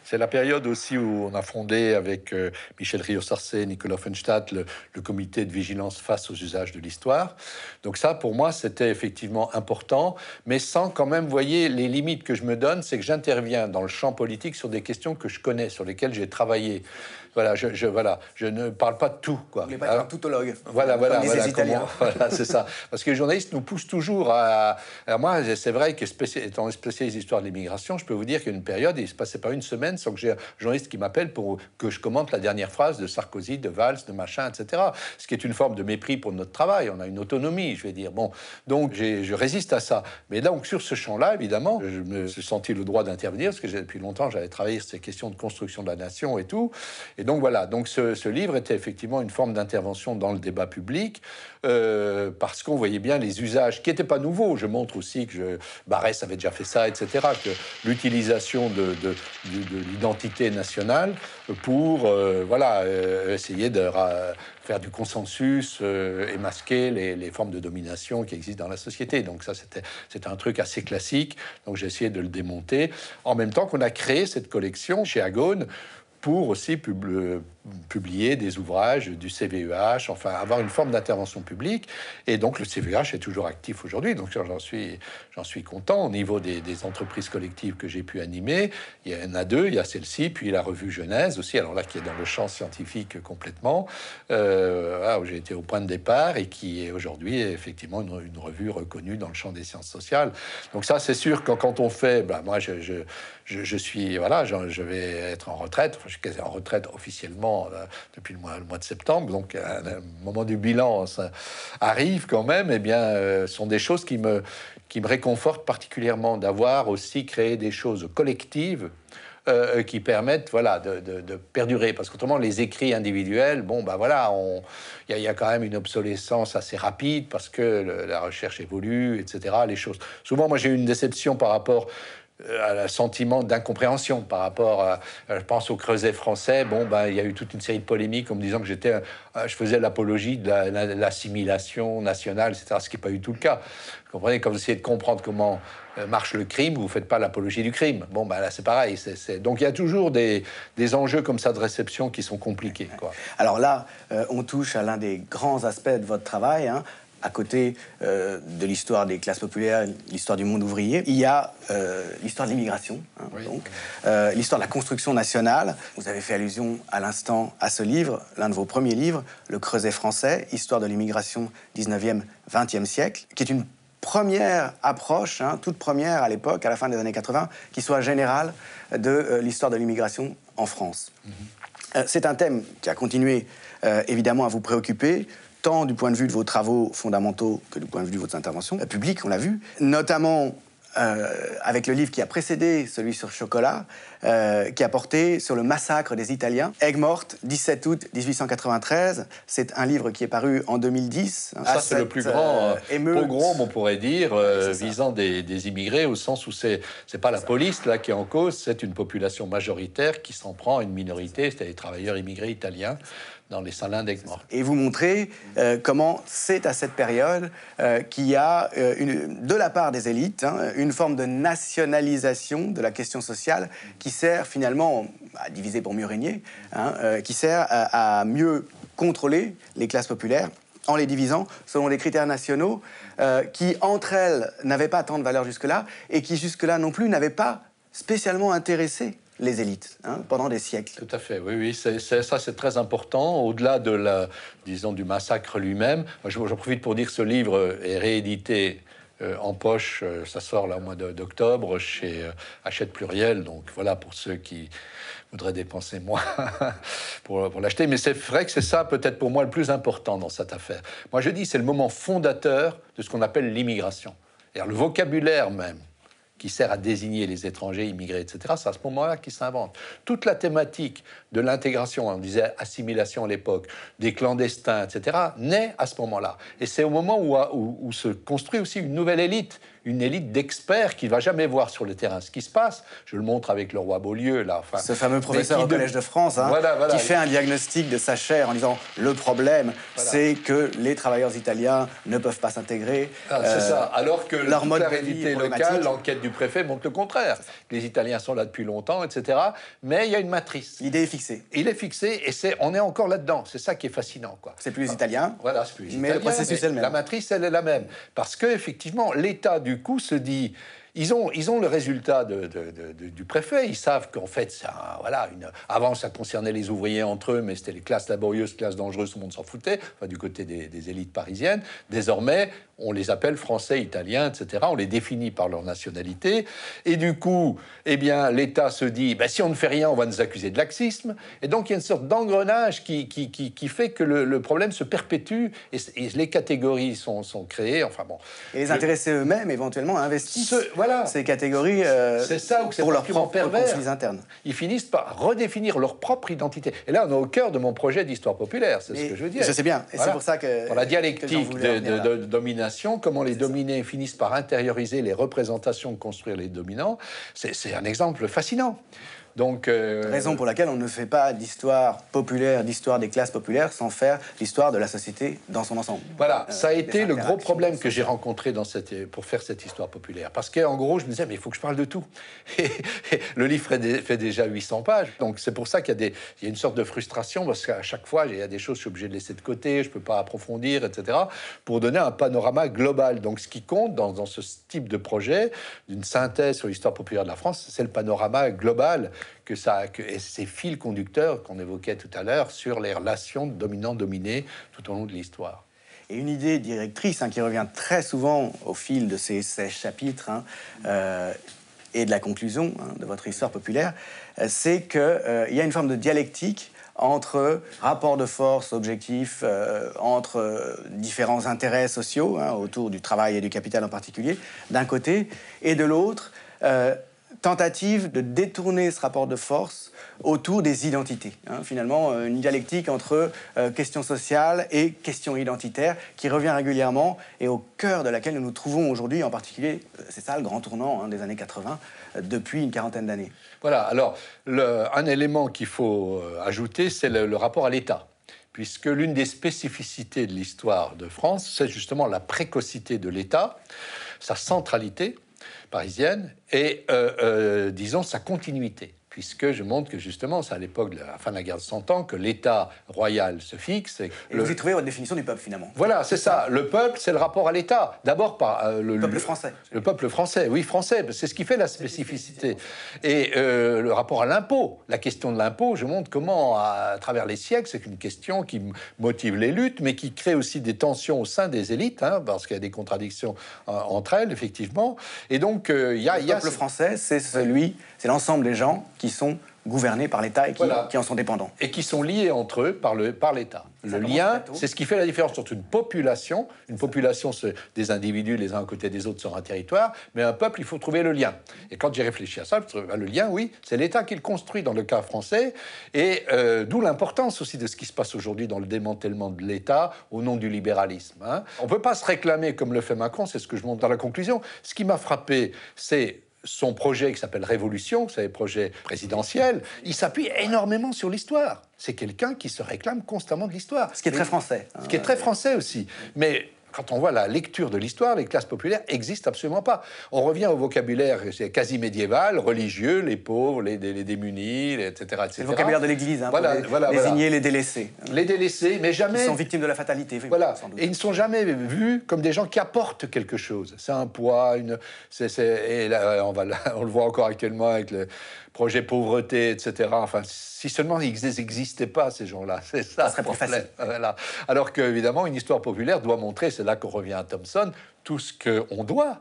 C'est la période aussi où on a fondé avec Michel Rio-Sarcé, Nicolas Offenstadt, le, le comité de vigilance face aux usages de l'histoire. Donc ça, pour moi, c'était effectivement important, mais sans quand même, voyez, les limites que je me donne, c'est que j'interviens dans le champ politique sur des questions que je connais, sur lesquelles j'ai travaillé. Voilà, je, je, voilà, je ne parle pas de tout. Quoi. Vous pas un toutologue. Voilà, voilà, voilà, voilà c'est ça. Parce que les journalistes nous poussent toujours à. Alors moi, c'est vrai que étant spécialiste d'histoire de l'immigration, je peux vous dire qu'il y a une période, il se passait pas une semaine sans que j'ai un journaliste qui m'appelle pour que je commente la dernière phrase de Sarkozy, de Valls, de machin, etc. Ce qui est une forme de mépris pour notre travail. On a une autonomie, je vais dire. Bon, donc je résiste à ça. Mais donc sur ce champ-là, évidemment, je me suis senti le droit d'intervenir parce que depuis longtemps, j'avais travaillé sur ces questions de construction de la nation et tout. Et donc voilà, donc ce, livre était effectivement une forme d'intervention dans le débat public, euh, parce qu'on voyait bien les usages qui n'étaient pas nouveaux. Je montre aussi que je, Barès avait déjà fait ça, etc., que l'utilisation de, l'identité nationale pour euh, voilà, euh, essayer de faire du consensus et masquer les, les, formes de domination qui existent dans la société. Donc ça, c'était un truc assez classique. Donc j'ai essayé de le démonter. En même temps qu'on a créé cette collection chez Agone, pour aussi publier des ouvrages du CVEH, enfin avoir une forme d'intervention publique. Et donc le CVEH est toujours actif aujourd'hui, donc j'en suis, suis content. Au niveau des, entreprises collectives que j'ai pu animer, il y en a deux, il y a celle-ci, puis la revue Genèse aussi, alors là qui est dans le champ scientifique complètement, euh, où j'ai été au point de départ et qui est aujourd'hui effectivement une, revue reconnue dans le champ des sciences sociales. Donc ça c'est sûr que quand on fait, ben, moi je, je, suis, voilà, je, vais être en retraite, je suis quasi en retraite officiellement euh, depuis le mois, de septembre, donc à un moment du bilan arrive quand même, eh bien, euh, sont des choses qui me, qui me réconfortent particulièrement d'avoir aussi créé des choses collectives euh, qui permettent voilà, de, perdurer. Parce qu'autrement, les écrits individuels, bon, ben voilà, il y, a quand même une obsolescence assez rapide parce que la recherche évolue, etc. Les choses. Souvent, moi, j'ai eu une déception par rapport euh, un sentiment d'incompréhension par rapport à, je pense au creuset français. Bon, ben, il y a eu toute une série de polémiques en me disant que j'étais, euh, je faisais l'apologie de l'assimilation nationale, etc. Ce qui n'est pas du tout le cas. Vous comprenez, quand vous essayez de comprendre comment euh, marche le crime, vous ne faites pas l'apologie du crime. Bon, ben là, c'est pareil. Donc, il y a toujours des, des, enjeux comme ça de réception qui sont compliqués. Alors là, on touche à l'un des grands aspects de votre travail. Hein à côté euh, de l'histoire des classes populaires, l'histoire du monde ouvrier, il y a euh, l'histoire de l'immigration, hein, euh, l'histoire de la construction nationale. Vous avez fait allusion à l'instant à ce livre, l'un de vos premiers livres, Le Creuset français, Histoire de l'immigration 19e, 20e siècle, qui est une première approche, hein, toute première à l'époque, à la fin des années 80, qui soit générale de l'histoire de l'immigration en France. Mm-hmm. C'est un thème qui a continué évidemment à vous préoccuper tant du point de vue de vos travaux fondamentaux que du point de vue de votre intervention publique, on l'a vu, notamment euh, avec le livre qui a précédé celui sur chocolat, euh, qui a porté sur le massacre des Italiens. Aigues morte, 17 août 1893. C'est un livre qui est paru en 2010. Ça, c'est le plus grand euh, pogrom, on pourrait dire, visant des, immigrés, au sens où c'est n'est pas la police là qui est en cause, c'est une population majoritaire qui s'en prend à une minorité, c'est-à-dire les travailleurs immigrés italiens dans les salins daigues Et vous montrez euh, comment c'est à cette période euh, qu'il y a, euh, de la part des élites, hein, une forme de nationalisation de la question sociale qui sert finalement à diviser pour mieux régner, hein, qui sert à, mieux contrôler les classes populaires en les divisant selon des critères nationaux qui, entre elles, n'avaient pas tant de valeur jusque-là et qui, jusque-là non plus, n'avaient pas spécialement intéressé les élites hein, pendant des siècles. Tout à fait, oui, oui, ça c'est très important. Au-delà de la, disons, du massacre lui-même, j'en profite pour dire que ce livre est réédité euh, en poche. Euh, ça sort là au mois d'octobre chez euh, Hachette Pluriel. Donc voilà pour ceux qui voudraient dépenser moins pour, pour l'acheter. Mais c'est vrai que c'est ça peut-être pour moi le plus important dans cette affaire. Moi je dis c'est le moment fondateur de ce qu'on appelle l'immigration. Le vocabulaire même qui sert à désigner les étrangers, immigrés, etc., c'est à ce moment-là qu'il s'invente. Toute la thématique de l'intégration, on disait assimilation à l'époque, des clandestins, etc., naît à ce moment-là. Et c'est au moment où, où, se construit aussi une nouvelle élite, une élite d'experts qui ne va jamais voir sur le terrain ce qui se passe. Je le montre avec le roi Beaulieu, là. Enfin, Ce fameux professeur au Collège de France, hein, qui fait un diagnostic de sa chair en disant le problème, c'est que les travailleurs italiens ne peuvent pas s'intégrer. Ah, c'est ça. Euh, Alors que leur mode la réalité locale, l'enquête du préfet montre le contraire. Les Italiens sont là depuis longtemps, etc. Mais il y a une matrice. L'idée est fixée. Il est fixé et c'est, on est encore là-dedans. C'est ça qui est fascinant, quoi. C'est plus les Italiens. Voilà, c'est plus les mais le processus est le même. La matrice, elle est la même. Parce que effectivement, l'État du coup se dit ils ont, ils ont le résultat de, du préfet. Ils savent qu'en fait, ça, voilà, une, avant, ça concernait les ouvriers entre eux, mais c'était les classes laborieuses, classes dangereuses, tout le monde s'en foutait, enfin, du côté des, élites parisiennes. Désormais, on les appelle français, italiens, etc. On les définit par leur nationalité. Et du coup, eh bien, l'État se dit, ben, si on ne fait rien, on va nous accuser de laxisme. Et donc, il y a une sorte d'engrenage qui, qui, qui, fait que le, problème se perpétue et, les catégories sont, sont, créées. Enfin bon. Et les intéressés eux-mêmes, éventuellement, investissent ces catégories euh, c'est ça, pour leur propre pervers. interne. Ils finissent par redéfinir leur propre identité. Et là, on est au cœur de mon projet d'histoire populaire, c'est ce que je veux dire. Je sais bien. Et c'est pour ça que. La dialectique de, domination, comment les dominés finissent par intérioriser les représentations construire les dominants, c'est un exemple fascinant. Donc, euh, Raison pour laquelle on ne fait pas d'histoire populaire, d'histoire des classes populaires sans faire l'histoire de la société dans son ensemble. Voilà, euh, ça a été le gros problème que j'ai rencontré dans cette, pour faire cette histoire populaire. Parce qu'en gros, je me disais, mais il faut que je parle de tout. Et, le livre fait, déjà 800 pages. Donc c'est pour ça qu'il y, a y a une sorte de frustration, parce qu'à chaque fois, il y a des choses que je suis obligé de laisser de côté, je ne peux pas approfondir, etc., pour donner un panorama global. Donc ce qui compte dans, dans ce type de projet, d'une synthèse sur l'histoire populaire de la France, c'est le panorama global que ça, que, et ces fils conducteurs qu'on évoquait tout à l'heure sur les relations dominant-dominé tout au long de l'histoire. Et une idée directrice hein, qui revient très souvent au fil de ces 16 chapitres hein, euh, et de la conclusion hein, de votre histoire populaire, euh, c'est qu'il euh, y a une forme de dialectique entre rapports de force objectifs, entre différents intérêts sociaux, autour du travail et du capital en particulier, d'un côté, et de l'autre, tentative de détourner ce rapport de force autour des identités. Hein. finalement, euh, une dialectique entre euh, questions sociales et questions identitaires qui revient régulièrement et au cœur de laquelle nous nous trouvons aujourd'hui, en particulier, euh, c'est ça le grand tournant hein, des années 80, depuis une quarantaine d'années. Voilà, alors un élément qu'il faut ajouter, c'est le rapport à l'État puisque l'une des spécificités de l'histoire de France, c'est justement la précocité de l'État, sa centralité parisienne et, disons, sa continuité puisque je montre que justement, c'est à l'époque de la fin de la guerre de Cent Ans que l'État royal se fixe. Et, vous y trouvez votre définition du peuple finalement. Voilà, c'est ça. Le peuple, c'est le rapport à l'État. D'abord par euh, le, peuple français. Le peuple français, oui, français. C'est ce qui fait la spécificité. Et euh, le rapport à l'impôt, la question de l'impôt, je montre comment, à, travers les siècles, c'est une question qui motive les luttes, mais qui crée aussi des tensions au sein des élites, hein, parce qu'il y a des contradictions euh, entre elles, effectivement. Et donc, il y a. Le peuple français, c'est celui c'est l'ensemble des gens qui sont gouvernés par l'État et qui, en sont dépendants. Et qui sont liés entre eux par l'État. Par le lien, c'est ce qui fait la différence entre une population. Une population, c'est des individus les uns à côté des autres sur un territoire, mais un peuple, il faut trouver le lien. Et quand j'ai réfléchi à ça, le lien, oui, c'est l'État qui le construit dans le cas français, et euh, d'où l'importance aussi de ce qui se passe aujourd'hui dans le démantèlement de l'État au nom du libéralisme. Hein. On ne peut pas se réclamer comme le fait Macron, c'est ce que je montre dans la conclusion. Ce qui m'a frappé, c'est son projet qui s'appelle Révolution, vous savez, projet présidentiel, il s'appuie énormément sur l'histoire. C'est quelqu'un qui se réclame constamment de l'histoire. Ce qui est très français. Ce qui est très français aussi. Mais quand on voit la lecture de l'histoire, les classes populaires existent absolument pas. On revient au vocabulaire quasi médiéval, religieux, les pauvres, les, démunis, etc. C'est le vocabulaire de l'Église, hein, voilà, pour désigner les délaissés. Les délaissés, mais jamais... Ils sont victimes de la fatalité. Voilà, et ils ne sont jamais vus comme des gens qui apportent quelque chose. C'est un poids, une... et là, on, va, on le voit encore actuellement avec le projet pauvreté, etc. Enfin, si seulement ils n'existaient pas, ces gens-là. C'est ça. Ça serait trop facile. Voilà. Alors qu'évidemment, une histoire populaire doit montrer, c'est là qu'on revient à Thomson, tout ce qu'on doit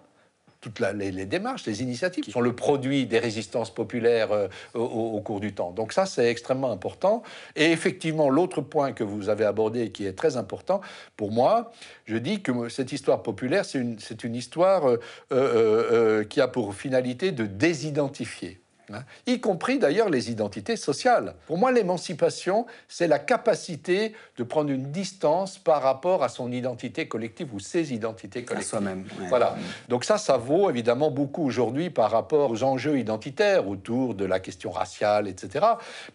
toutes les, démarches, les initiatives qui sont le produit des résistances populaires euh, au, cours du temps. Donc ça, c'est extrêmement important. Et effectivement, l'autre point que vous avez abordé qui est très important pour moi, je dis que cette histoire populaire, c'est une, une, histoire euh, euh, qui a pour finalité de désidentifier Hein. y compris d'ailleurs les identités sociales. Pour moi, l'émancipation, c'est la capacité de prendre une distance par rapport à son identité collective ou ses identités collectives. soi-même. Voilà. Donc ça, ça vaut évidemment beaucoup aujourd'hui par rapport aux enjeux identitaires autour de la question raciale, etc.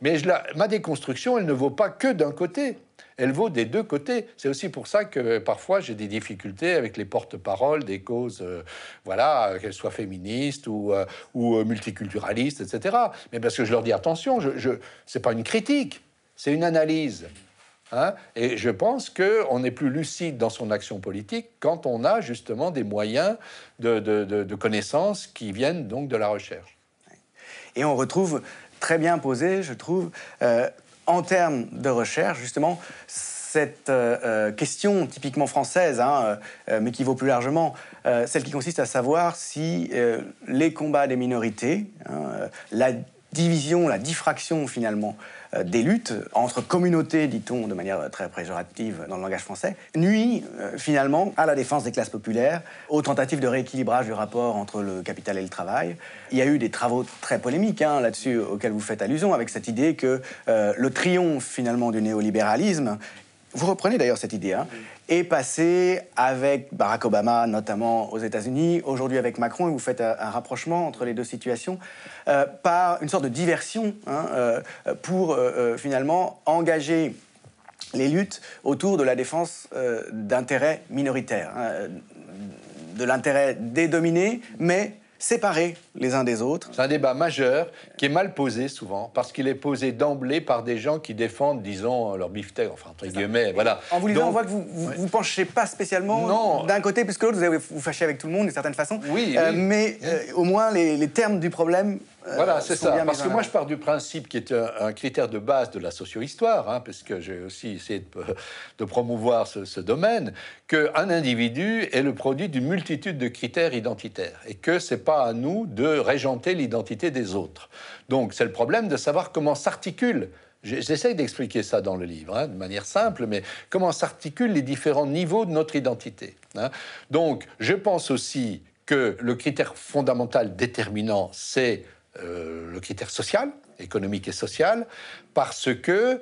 Mais je ma déconstruction, elle ne vaut pas que d'un côté elle vaut des deux côtés. C'est aussi pour ça que parfois j'ai des difficultés avec les porte-paroles des causes, euh, voilà, qu'elles soient féministes ou, euh, ou euh, multiculturalistes, etc. Mais parce que je leur dis attention, je, c'est pas une critique, c'est une analyse. Hein. et je pense qu'on est plus lucide dans son action politique quand on a justement des moyens de, de, de, connaissances qui viennent donc de la recherche. Et on retrouve très bien posé, je trouve, en termes de recherche, justement, cette euh, euh, question typiquement française, hein, euh, mais qui vaut plus largement, celle qui consiste à savoir si les combats des minorités, hein, la division, la diffraction finalement euh, des luttes entre communautés, dit-on de manière très péjorative dans le langage français, nuit euh, finalement à la défense des classes populaires, aux tentatives de rééquilibrage du rapport entre le capital et le travail. Il y a eu des travaux très polémiques hein, là-dessus auxquels vous faites allusion, avec cette idée que euh, le triomphe finalement du néolibéralisme vous reprenez d'ailleurs cette idée, hein, est passé avec Barack Obama, notamment aux États-Unis, aujourd'hui avec Macron, et vous faites un, rapprochement entre les deux situations, euh, par une sorte de diversion hein, euh, pour euh, finalement engager les luttes autour de la défense d'intérêts minoritaires, hein, de l'intérêt des dominés, mais séparés les uns des autres. C'est un débat majeur qui est mal posé souvent, parce qu'il est posé d'emblée par des gens qui défendent, disons, leur beefsteak, enfin, entre guillemets, voilà. En vous lisant, on voit que vous ne penchez pas spécialement d'un côté plus que l'autre, vous allez vous fâcher avec tout le monde d'une certaine façon. Oui, euh, mais euh, au moins les, les, termes du problème voilà, c'est ça. Parce que moi, je pars du principe qui est un, critère de base de la socio-histoire, hein, parce que j'ai aussi essayé de, promouvoir ce, domaine, qu'un individu est le produit d'une multitude de critères identitaires et que c'est pas à nous de régenter l'identité des autres. Donc, c'est le problème de savoir comment s'articule J'essaye d'expliquer ça dans le livre, hein, de manière simple, mais comment s'articulent les différents niveaux de notre identité. Hein. Donc, je pense aussi que le critère fondamental déterminant, c'est le critère social, économique et social, parce que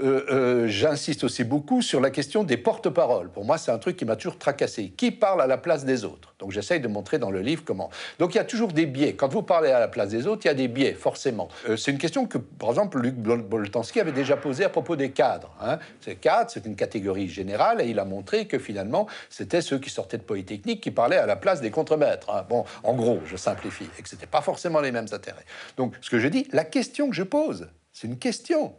euh, euh, j'insiste aussi beaucoup sur la question des porte-paroles. Pour moi, c'est un truc qui m'a toujours tracassé. Qui parle à la place des autres? Donc j'essaye de montrer dans le livre comment. Donc il y a toujours des biais. Quand vous parlez à la place des autres, il y a des biais, forcément. Euh, c'est une question que, par exemple, Luc Boltanski avait déjà posée à propos des cadres. Hein. Ces cadres, c'est une catégorie générale, et il a montré que finalement, c'était ceux qui sortaient de Polytechnique qui parlaient à la place des contremaîtres. Hein. Bon, en gros, je simplifie, et que ce n'était pas forcément les mêmes intérêts. Donc ce que je dis, la question que je pose, c'est une question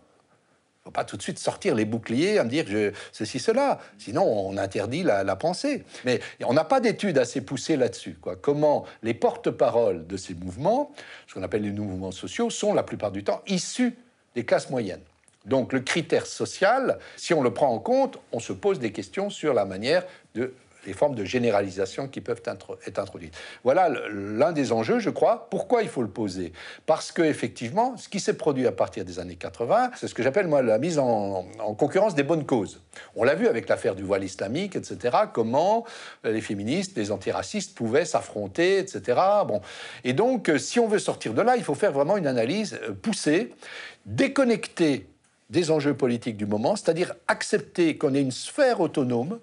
faut pas tout de suite sortir les boucliers à me dire ceci, cela. Sinon, on interdit la, pensée. Mais on n'a pas d'études assez poussées là-dessus. Quoi. Comment les porte-paroles de ces mouvements, ce qu'on appelle les mouvements sociaux, sont la plupart du temps issus des classes moyennes. Donc le critère social, si on le prend en compte, on se pose des questions sur la manière de les formes de généralisation qui peuvent être introduites. Voilà l'un des enjeux, je crois. Pourquoi il faut le poser? Parce que effectivement, ce qui s'est produit à partir des années 80, c'est ce que j'appelle moi la mise en, concurrence des bonnes causes. On l'a vu avec l'affaire du voile islamique, etc. Comment les féministes, les antiracistes pouvaient s'affronter, etc. Bon, et donc, si on veut sortir de là, il faut faire vraiment une analyse euh, poussée, déconnectée des enjeux politiques du moment, c'est-à-dire accepter qu'on ait une sphère autonome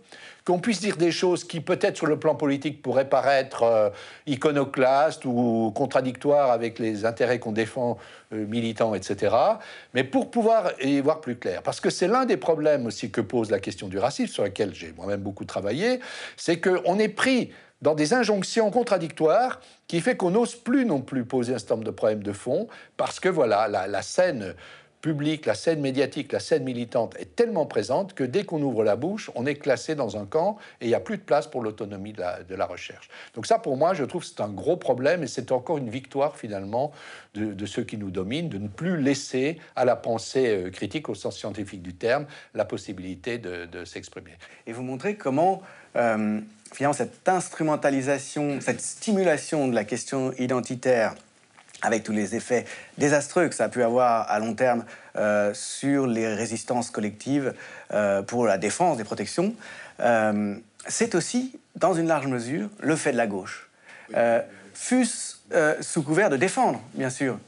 qu'on puisse dire des choses qui, peut-être sur le plan politique, pourraient paraître euh, iconoclastes ou contradictoires avec les intérêts qu'on défend, euh, militants, etc. Mais pour pouvoir y voir plus clair, parce que c'est l'un des problèmes aussi que pose la question du racisme, sur laquelle j'ai moi-même beaucoup travaillé, c'est qu'on est pris dans des injonctions contradictoires qui fait qu'on n'ose plus non plus poser un certain nombre de problèmes de fond, parce que voilà, la, la scène publique, la scène médiatique, la scène militante est tellement présente que dès qu'on ouvre la bouche, on est classé dans un camp et il n'y a plus de place pour l'autonomie de la, recherche. Donc ça, pour moi, je trouve que c'est un gros problème et c'est encore une victoire finalement de, ceux qui nous dominent, de ne plus laisser à la pensée euh, critique au sens scientifique du terme la possibilité de, s'exprimer. Et vous montrez comment... Euh, finalement, cette instrumentalisation, cette stimulation de la question identitaire avec tous les effets désastreux que ça a pu avoir à long terme euh, sur les résistances collectives euh, pour la défense des protections, euh, c'est aussi, dans une large mesure, le fait de la gauche. Fût-ce sous couvert de défendre, bien sûr,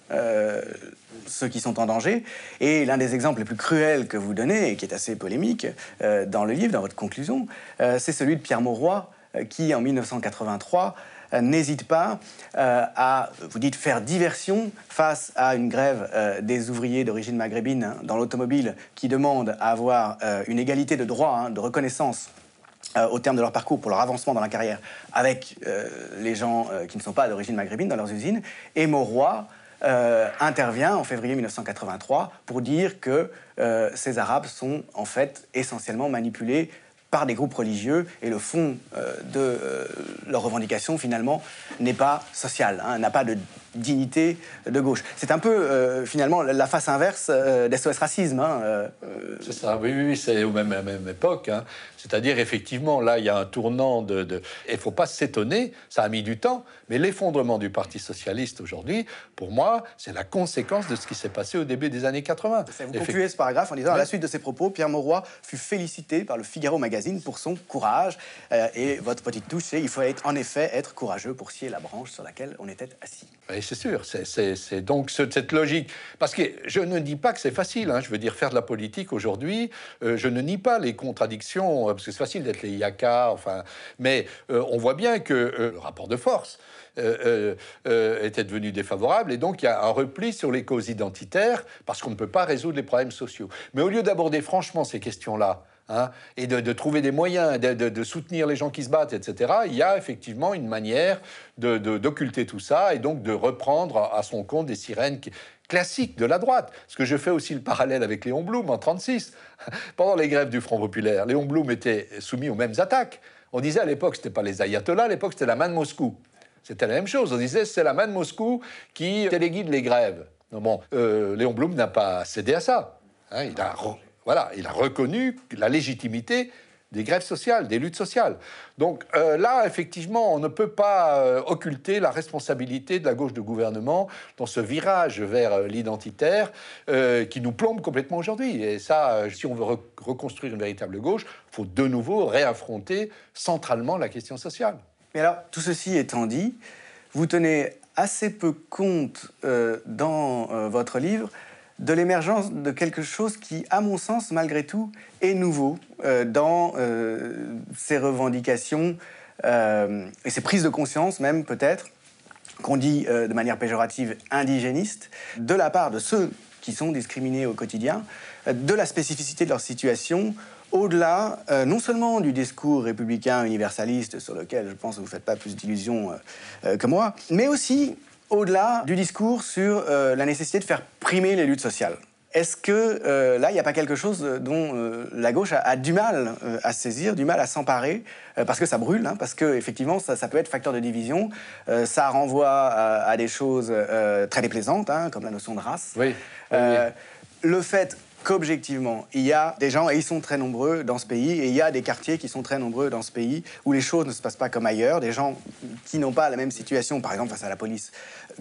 ceux qui sont en danger. Et l'un des exemples les plus cruels que vous donnez, et qui est assez polémique dans le livre, dans votre conclusion, c'est celui de Pierre Mauroy, qui, en 1983, euh, n'hésite pas euh, à, vous dites, faire diversion face à une grève euh, des ouvriers d'origine maghrébine hein, dans l'automobile qui demandent à avoir une égalité de droit, hein, de reconnaissance au terme de leur parcours pour leur avancement dans la carrière avec les gens qui ne sont pas d'origine maghrébine dans leurs usines. Et Mauroy intervient en février 1983 pour dire que ces Arabes sont en fait essentiellement manipulés par des groupes religieux et le fond euh, de euh, leur revendication finalement n'est pas social, hein, n'a pas de dignité de gauche. C'est un peu euh, finalement la face inverse d'SOS Racisme. Hein, c'est ça, oui, oui, c'est au même, à la même époque. Hein. C'est-à-dire, effectivement, là, il y a un tournant de. Il ne faut pas s'étonner, ça a mis du temps, mais l'effondrement du Parti Socialiste aujourd'hui, pour moi, c'est la conséquence de ce qui s'est passé au début des années 80. Vous concluez ce paragraphe en disant à la suite de ces propos, Pierre Mauroy fut félicité par le Figaro Magazine pour son courage. Euh, et votre petite touche, c'est il faut être, en effet être courageux pour scier la branche sur laquelle on était assis. Oui, c'est sûr, c'est donc cette logique. Parce que je ne dis pas que c'est facile, hein. je veux dire, faire de la politique aujourd'hui, euh, je ne nie pas les contradictions parce que c'est facile d'être les Yaka, enfin, mais euh, on voit bien que euh, le rapport de force euh, était devenu défavorable, et donc il y a un repli sur les causes identitaires, parce qu'on ne peut pas résoudre les problèmes sociaux. Mais au lieu d'aborder franchement ces questions-là, Hein, et de, trouver des moyens de, soutenir les gens qui se battent, etc., il y a effectivement une manière d'occulter tout ça et donc de reprendre à son compte des sirènes classiques de la droite. Ce que je fais aussi le parallèle avec Léon Blum en 36. Pendant les grèves du Front populaire, Léon Blum était soumis aux mêmes attaques. On disait à l'époque, c'était pas les ayatollahs, à l'époque, c'était la main de Moscou. C'était la même chose. On disait, c'est la main de Moscou qui téléguide les grèves. bon, euh, Léon Blum n'a pas cédé à ça. Hein, il a voilà, il a reconnu la légitimité des grèves sociales, des luttes sociales. Donc euh, là, effectivement, on ne peut pas euh, occulter la responsabilité de la gauche de gouvernement dans ce virage vers euh, l'identitaire qui nous plombe complètement aujourd'hui. Et ça, si on veut reconstruire une véritable gauche, il faut de nouveau réaffronter centralement la question sociale. Mais alors, tout ceci étant dit, vous tenez assez peu compte dans votre livre de l'émergence de quelque chose qui, à mon sens, malgré tout, est nouveau dans ces revendications et ces prises de conscience même peut-être qu'on dit de manière péjorative indigéniste, de la part de ceux qui sont discriminés au quotidien, de la spécificité de leur situation, au-delà euh, non seulement du discours républicain universaliste sur lequel je pense que vous ne faites pas plus d'illusions euh, euh, que moi, mais aussi au-delà du discours sur la nécessité de faire primer les luttes sociales. Est-ce que là, il n'y a pas quelque chose dont la gauche a, du mal à saisir, du mal à s'emparer, parce que ça brûle, hein, parce que effectivement, ça, peut être facteur de division, ça renvoie à, des choses très déplaisantes, hein, comme la notion de race. oui. Le fait qu'objectivement, il y a des gens, et ils sont très nombreux dans ce pays, et il y a des quartiers qui sont très nombreux dans ce pays, où les choses ne se passent pas comme ailleurs, des gens qui n'ont pas la même situation, par exemple face à la police,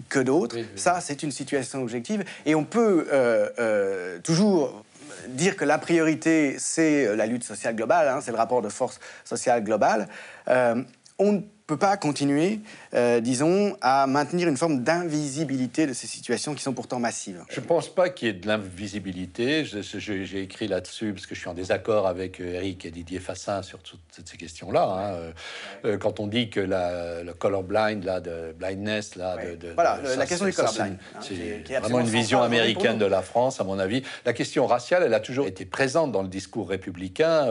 que d'autres. Ça, c'est une situation objective, et on peut euh, euh, toujours dire que la priorité, c'est la lutte sociale globale, hein, c'est le rapport de force sociale globale. Euh, on peut pas continuer, euh, disons, à maintenir une forme d'invisibilité de ces situations qui sont pourtant massives. Je ne pense pas qu'il y ait de l'invisibilité. J'ai écrit là-dessus parce que je suis en désaccord avec euh, Eric et Didier Fassin sur toutes ces questions-là. Hein. Euh, quand on dit que la, le colorblind, là, de blindness, là, de, voilà, la question du colorblind, c'est hein, vraiment une vision américaine de la France, à mon avis. La question raciale, elle a toujours été présente dans le discours républicain.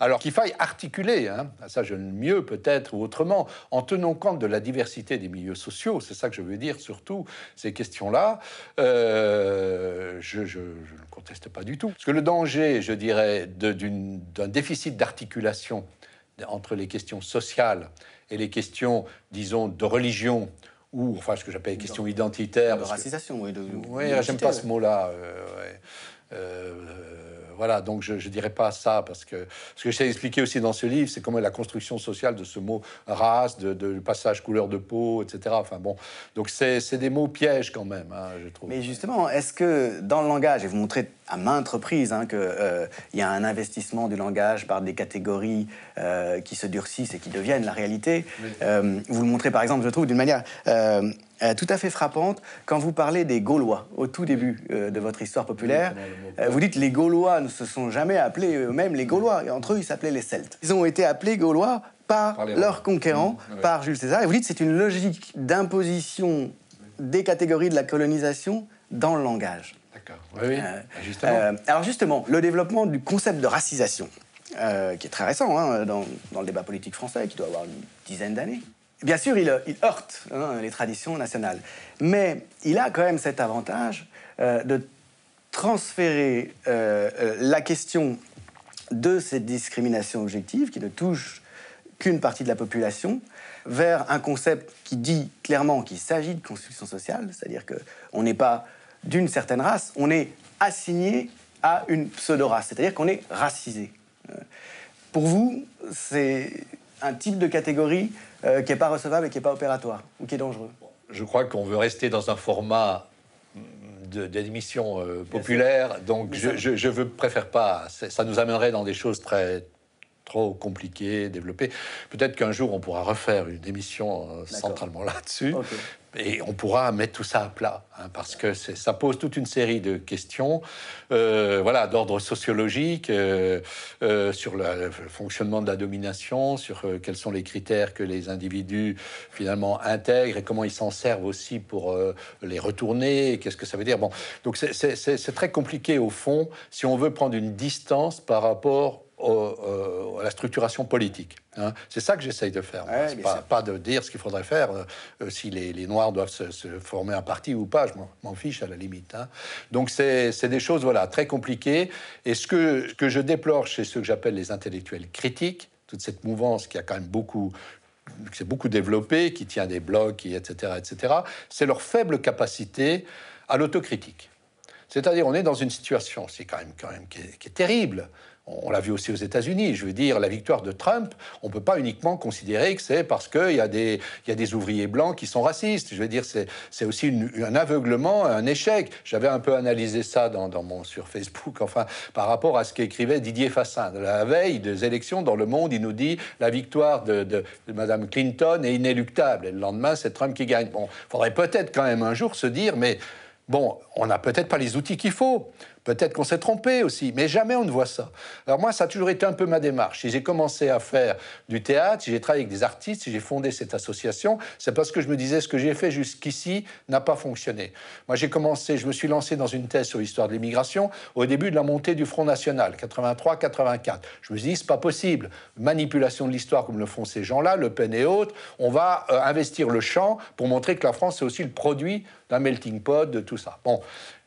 alors qu'il faille articuler, hein, ça je mieux peut-être ou autrement, en tenant compte de la diversité des milieux sociaux. C'est ça que je veux dire, surtout, ces questions-là. Euh, je, ne conteste pas du tout. Parce que le danger, je dirais, d'un déficit d'articulation entre les questions sociales et les questions, disons, de religion, ou enfin ce que j'appelle les questions identitaires. De racisation, oui. oui, j'aime pas ce mot-là. Euh, euh, voilà, donc je ne dirais pas ça, parce que ce que j'essaie d'expliquer aussi dans ce livre, c'est comment la construction sociale de ce mot race, de, passage couleur de peau, etc. Enfin bon, donc c'est des mots pièges quand même, hein, je trouve. Mais justement, est-ce que dans le langage, et vous montrez à maintes reprises hein, qu'il euh, y a un investissement du langage par des catégories euh, qui se durcissent et qui deviennent la réalité, euh, vous le montrez par exemple, je trouve, d'une manière tout à fait frappante quand vous parlez des Gaulois au tout début de votre histoire populaire. Vous dites les Gaulois ne se sont jamais appelés eux-mêmes les Gaulois, et entre eux ils s'appelaient les Celtes. Ils ont été appelés Gaulois par, leurs conquérants, mmh, par Jules César. Et vous dites c'est une logique d'imposition des catégories de la colonisation dans le langage. D'accord. Oui, oui. justement. alors justement, le développement du concept de racisation, qui est très récent hein, dans, dans, le débat politique français, qui doit avoir une dizaine d'années. Bien sûr, il, heurte hein, les traditions nationales, mais il a quand même cet avantage euh, de transférer euh, euh, la question de cette discrimination objective qui ne touche qu'une partie de la population vers un concept qui dit clairement qu'il s'agit de construction sociale, c'est-à-dire qu'on n'est pas d'une certaine race, on est assigné à une pseudo-race, c'est-à-dire qu'on est racisé. Pour vous, c'est un type de catégorie euh, qui n'est pas recevable et qui n'est pas opératoire ou qui est dangereux? Je crois qu'on veut rester dans un format d'émission euh, populaire, donc je, je, veux, préfère pas. Ça nous amènerait dans des choses très trop compliquées, développées. Peut-être qu'un jour on pourra refaire une émission euh, centralement là-dessus et on pourra mettre tout ça à plat, hein, parce que ça pose toute une série de questions, euh, voilà, d'ordre sociologique, euh, euh, sur le fonctionnement de la domination, sur quels sont les critères que les individus finalement intègrent et comment ils s'en servent aussi pour les retourner. Qu'est-ce que ça veut dire Bon, donc c'est très compliqué au fond si on veut prendre une distance par rapport à la structuration politique. Hein. C'est ça que j'essaye de faire. pas, de dire ce qu'il faudrait faire, euh, euh, si les, Noirs doivent se, former un parti ou pas, je m'en fiche à la limite. Hein. Donc c'est des choses voilà, très compliquées. Et ce que, que je déplore chez ceux que j'appelle les intellectuels critiques, toute cette mouvance qui a quand même beaucoup qui s'est beaucoup développée, qui tient des blogs, etc., etc., c'est leur faible capacité à l'autocritique. C'est-à-dire, on est dans une situation, c'est quand même, quand même qui est terrible. On l'a vu aussi aux États-Unis. Je veux dire, la victoire de Trump, on ne peut pas uniquement considérer que c'est parce qu'il y, a des, ouvriers blancs qui sont racistes. Je veux dire, c'est aussi un aveuglement, un échec. J'avais un peu analysé ça dans, mon, sur Facebook, enfin, par rapport à ce qu'écrivait Didier Fassin. La veille des élections dans le monde, il nous dit la victoire de, de, Mme Clinton est inéluctable. Et le lendemain, c'est Trump qui gagne. Bon, faudrait peut-être quand même un jour se dire, mais bon, on n'a peut-être pas les outils qu'il faut. Peut-être qu'on s'est trompé aussi, mais jamais on ne voit ça. Alors moi, ça a toujours été un peu ma démarche. Si j'ai commencé à faire du théâtre, si j'ai travaillé avec des artistes, si j'ai fondé cette association, c'est parce que je me disais ce que j'ai fait jusqu'ici n'a pas fonctionné. Moi, j'ai commencé, je me suis lancé dans une thèse sur l'histoire de l'immigration au début de la montée du Front National, 83-84. Je me suis dit, c'est pas possible. Manipulation de l'histoire comme le font ces gens-là, Le Pen et autres, on va euh, investir le champ pour montrer que la France est aussi le produit d'un melting pot, de tout ça. Bon,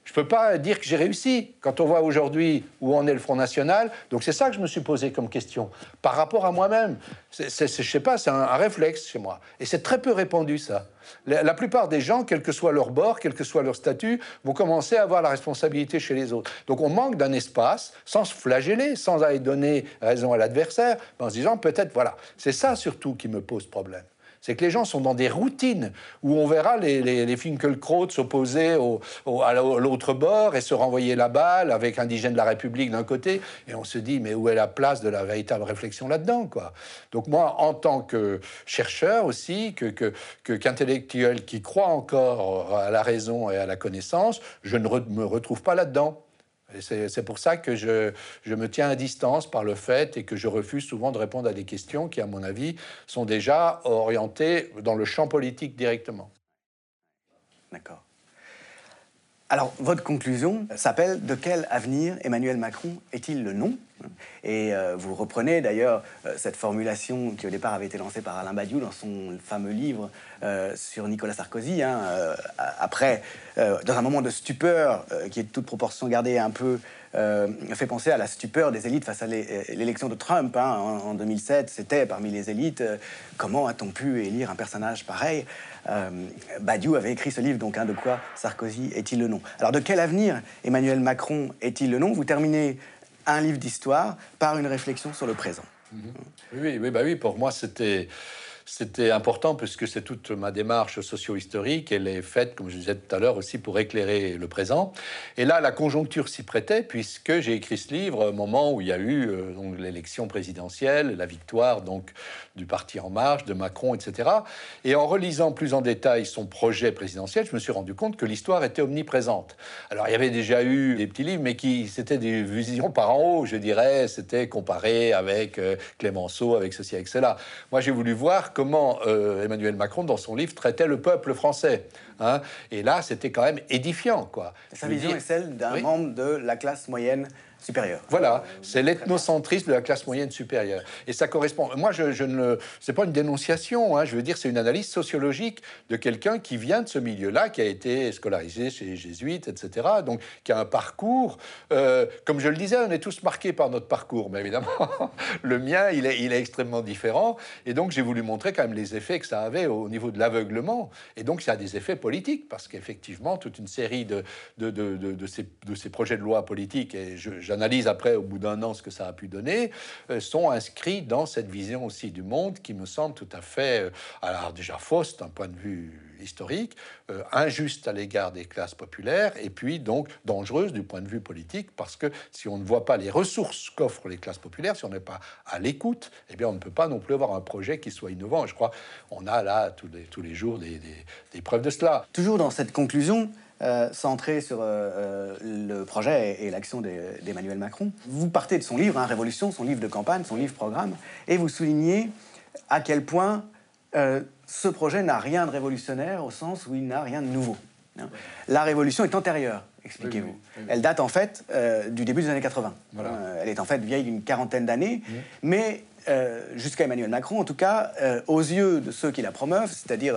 je ne peux pas dire que j'ai réussi quand on voit aujourd'hui où en est le Front National. Donc c'est ça que je me suis posé comme question par rapport à moi-même. Je sais pas, c'est un, réflexe chez moi. Et c'est très peu répandu ça. La, plupart des gens, quel que soit leur bord, quel que soit leur statut, vont commencer à avoir la responsabilité chez les autres. Donc on manque d'un espace sans se flageller, sans aller donner raison à l'adversaire, en se disant peut-être, voilà, c'est ça surtout qui me pose problème c'est que les gens sont dans des routines où on verra les, les, Finkelkraut s'opposer au, à l'autre bord et se renvoyer la balle avec indigènes de la République d'un côté, et on se dit mais où est la place de la véritable réflexion là-dedans quoi? Donc moi, en tant que chercheur aussi, que qu'intellectuel qui croit encore à la raison et à la connaissance, je ne me retrouve pas là-dedans. C'est pour ça que je, me tiens à distance par le fait et que je refuse souvent de répondre à des questions qui, à mon avis, sont déjà orientées dans le champ politique directement. D'accord. Alors, votre conclusion s'appelle De quel avenir Emmanuel Macron est-il le nom? Et euh, vous reprenez d'ailleurs euh, cette formulation qui au départ avait été lancée par Alain Badiou dans son fameux livre euh, sur Nicolas Sarkozy. Hein, après, dans un moment de stupeur qui est de toute proportion gardée un peu fait penser à la stupeur des élites face à l'élection de Trump hein, en, 2007. C'était parmi les élites, comment a-t-on pu élire un personnage pareil? Badiou avait écrit ce livre, donc hein, de quoi Sarkozy est-il le nom? Alors de quel avenir Emmanuel Macron est-il le nom? Vous terminez un livre d'histoire par une réflexion sur le présent. Oui, oui, bah oui, pour moi c'était c'était important puisque c'est toute ma démarche socio-historique. Elle est faite, comme je disais tout à l'heure, aussi pour éclairer le présent. Et là, la conjoncture s'y prêtait puisque j'ai écrit ce livre au moment où il y a eu euh, l'élection présidentielle, la victoire donc du parti En Marche, de Macron, etc. Et en relisant plus en détail son projet présidentiel, je me suis rendu compte que l'histoire était omniprésente. Alors il y avait déjà eu des petits livres, mais qui c'était des visions par en haut, je dirais. C'était comparé avec euh, Clémenceau, avec ceci, avec cela. Moi, j'ai voulu voir comment euh, Emmanuel Macron, dans son livre, traitait le peuple français. Hein. Et là, c'était quand même édifiant, quoi. Sa vision est celle d'un membre de la classe moyenne supérieure. Voilà, c'est l'ethnocentrisme de la classe moyenne supérieure. Et ça correspond. Moi, je, je ne. C'est pas une dénonciation. Hein, je veux dire, c'est une analyse sociologique de quelqu'un qui vient de ce milieu-là, qui a été scolarisé chez les jésuites, etc. Donc, qui a un parcours. Euh, comme je le disais, on est tous marqués par notre parcours, mais évidemment, le mien, il est, il est extrêmement différent. Et donc, j'ai voulu montrer quand même les effets que ça avait au niveau de l'aveuglement. Et donc, ça a des effets politiques, parce qu'effectivement, toute une série de, de, de, de, ces, de ces projets de loi politiques, et je j'analyse après au bout d'un an ce que ça a pu donner, euh, sont inscrits dans cette vision aussi du monde qui me semble tout à fait, euh, alors déjà fausse d'un point de vue historique, euh, injuste à l'égard des classes populaires, et puis donc dangereuse du point de vue politique, parce que si on ne voit pas les ressources qu'offrent les classes populaires, si on n'est pas à l'écoute, eh bien on ne peut pas non plus avoir un projet qui soit innovant. Je crois on a là tous les, tous les jours des, des preuves de cela. Toujours dans cette conclusion, centré sur euh, euh, le projet et, l'action d'Emmanuel Macron. Vous partez de son livre, hein, Révolution, son livre de campagne, son livre programme, et vous soulignez à quel point ce projet n'a rien de révolutionnaire au sens où il n'a rien de nouveau. Hein. La révolution est antérieure, expliquez-vous. Elle date en fait du début des années 80. elle est en fait vieille d'une quarantaine d'années, mais jusqu'à Emmanuel Macron, en tout cas, aux yeux de ceux qui la promeuvent, c'est-à-dire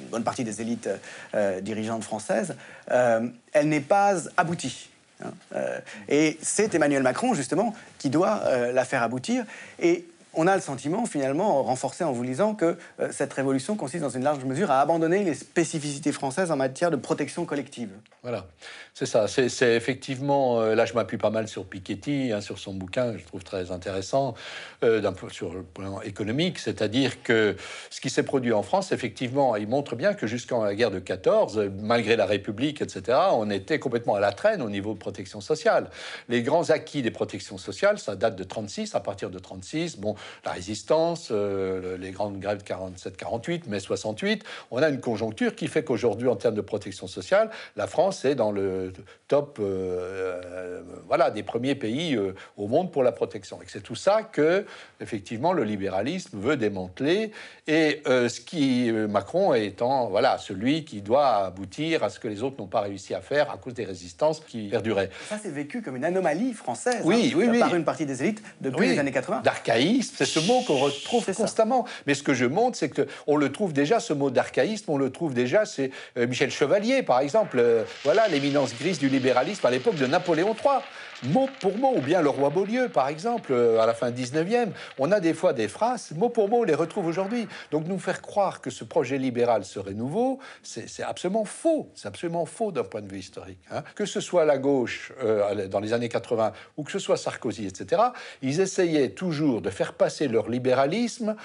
une bonne partie des élites euh, dirigeantes françaises, euh, elle n'est pas aboutie. Hein. Euh, et c'est Emmanuel Macron, justement, qui doit la faire aboutir. Et on a le sentiment, finalement, renforcé en vous lisant, que euh, cette révolution consiste dans une large mesure à abandonner les spécificités françaises en matière de protection collective. Voilà, c'est ça. C'est effectivement, euh, là je m'appuie pas mal sur Piketty, hein, sur son bouquin, je trouve très intéressant, euh, sur le plan économique, c'est-à-dire que ce qui s'est produit en France, effectivement, il montre bien que jusqu'en la guerre de 14, malgré la République, etc., on était complètement à la traîne au niveau de protection sociale. Les grands acquis des protections sociales, ça date de 36, à partir de 36, bon, la résistance, euh, les grandes grèves de 47-48, mai 68, on a une conjoncture qui fait qu'aujourd'hui, en termes de protection sociale, la France est dans le top euh, euh, voilà, des premiers pays au monde pour la protection. Et c'est tout ça que, effectivement, le libéralisme veut démanteler. Et ce qui, Macron étant voilà, celui qui doit aboutir à ce que les autres n'ont pas réussi à faire à cause des résistances qui perduraient. Ça, c'est vécu comme une anomalie française oui, hein, oui, par une partie des élites depuis les années 80. D'archaïsme, c'est ce mot qu'on retrouve constamment. Mais ce que je montre, c'est que on le trouve déjà, ce mot d'archaïsme, on le trouve déjà, c'est euh, Michel Chevalier, par exemple. Euh, voilà, l'éminence grise du libéralisme à l'époque de Napoléon III mot pour mot, ou bien le roi Beaulieu, par exemple, euh, à la fin 19e. On a des fois des phrases, mot pour mot, on les retrouve aujourd'hui. Donc nous faire croire que ce projet libéral serait nouveau, c'est absolument faux. C'est absolument faux d'un point de vue historique. Hein. Que ce soit la gauche euh, dans les années 80 ou que ce soit Sarkozy, etc., ils essayaient toujours de faire passer leur libéralisme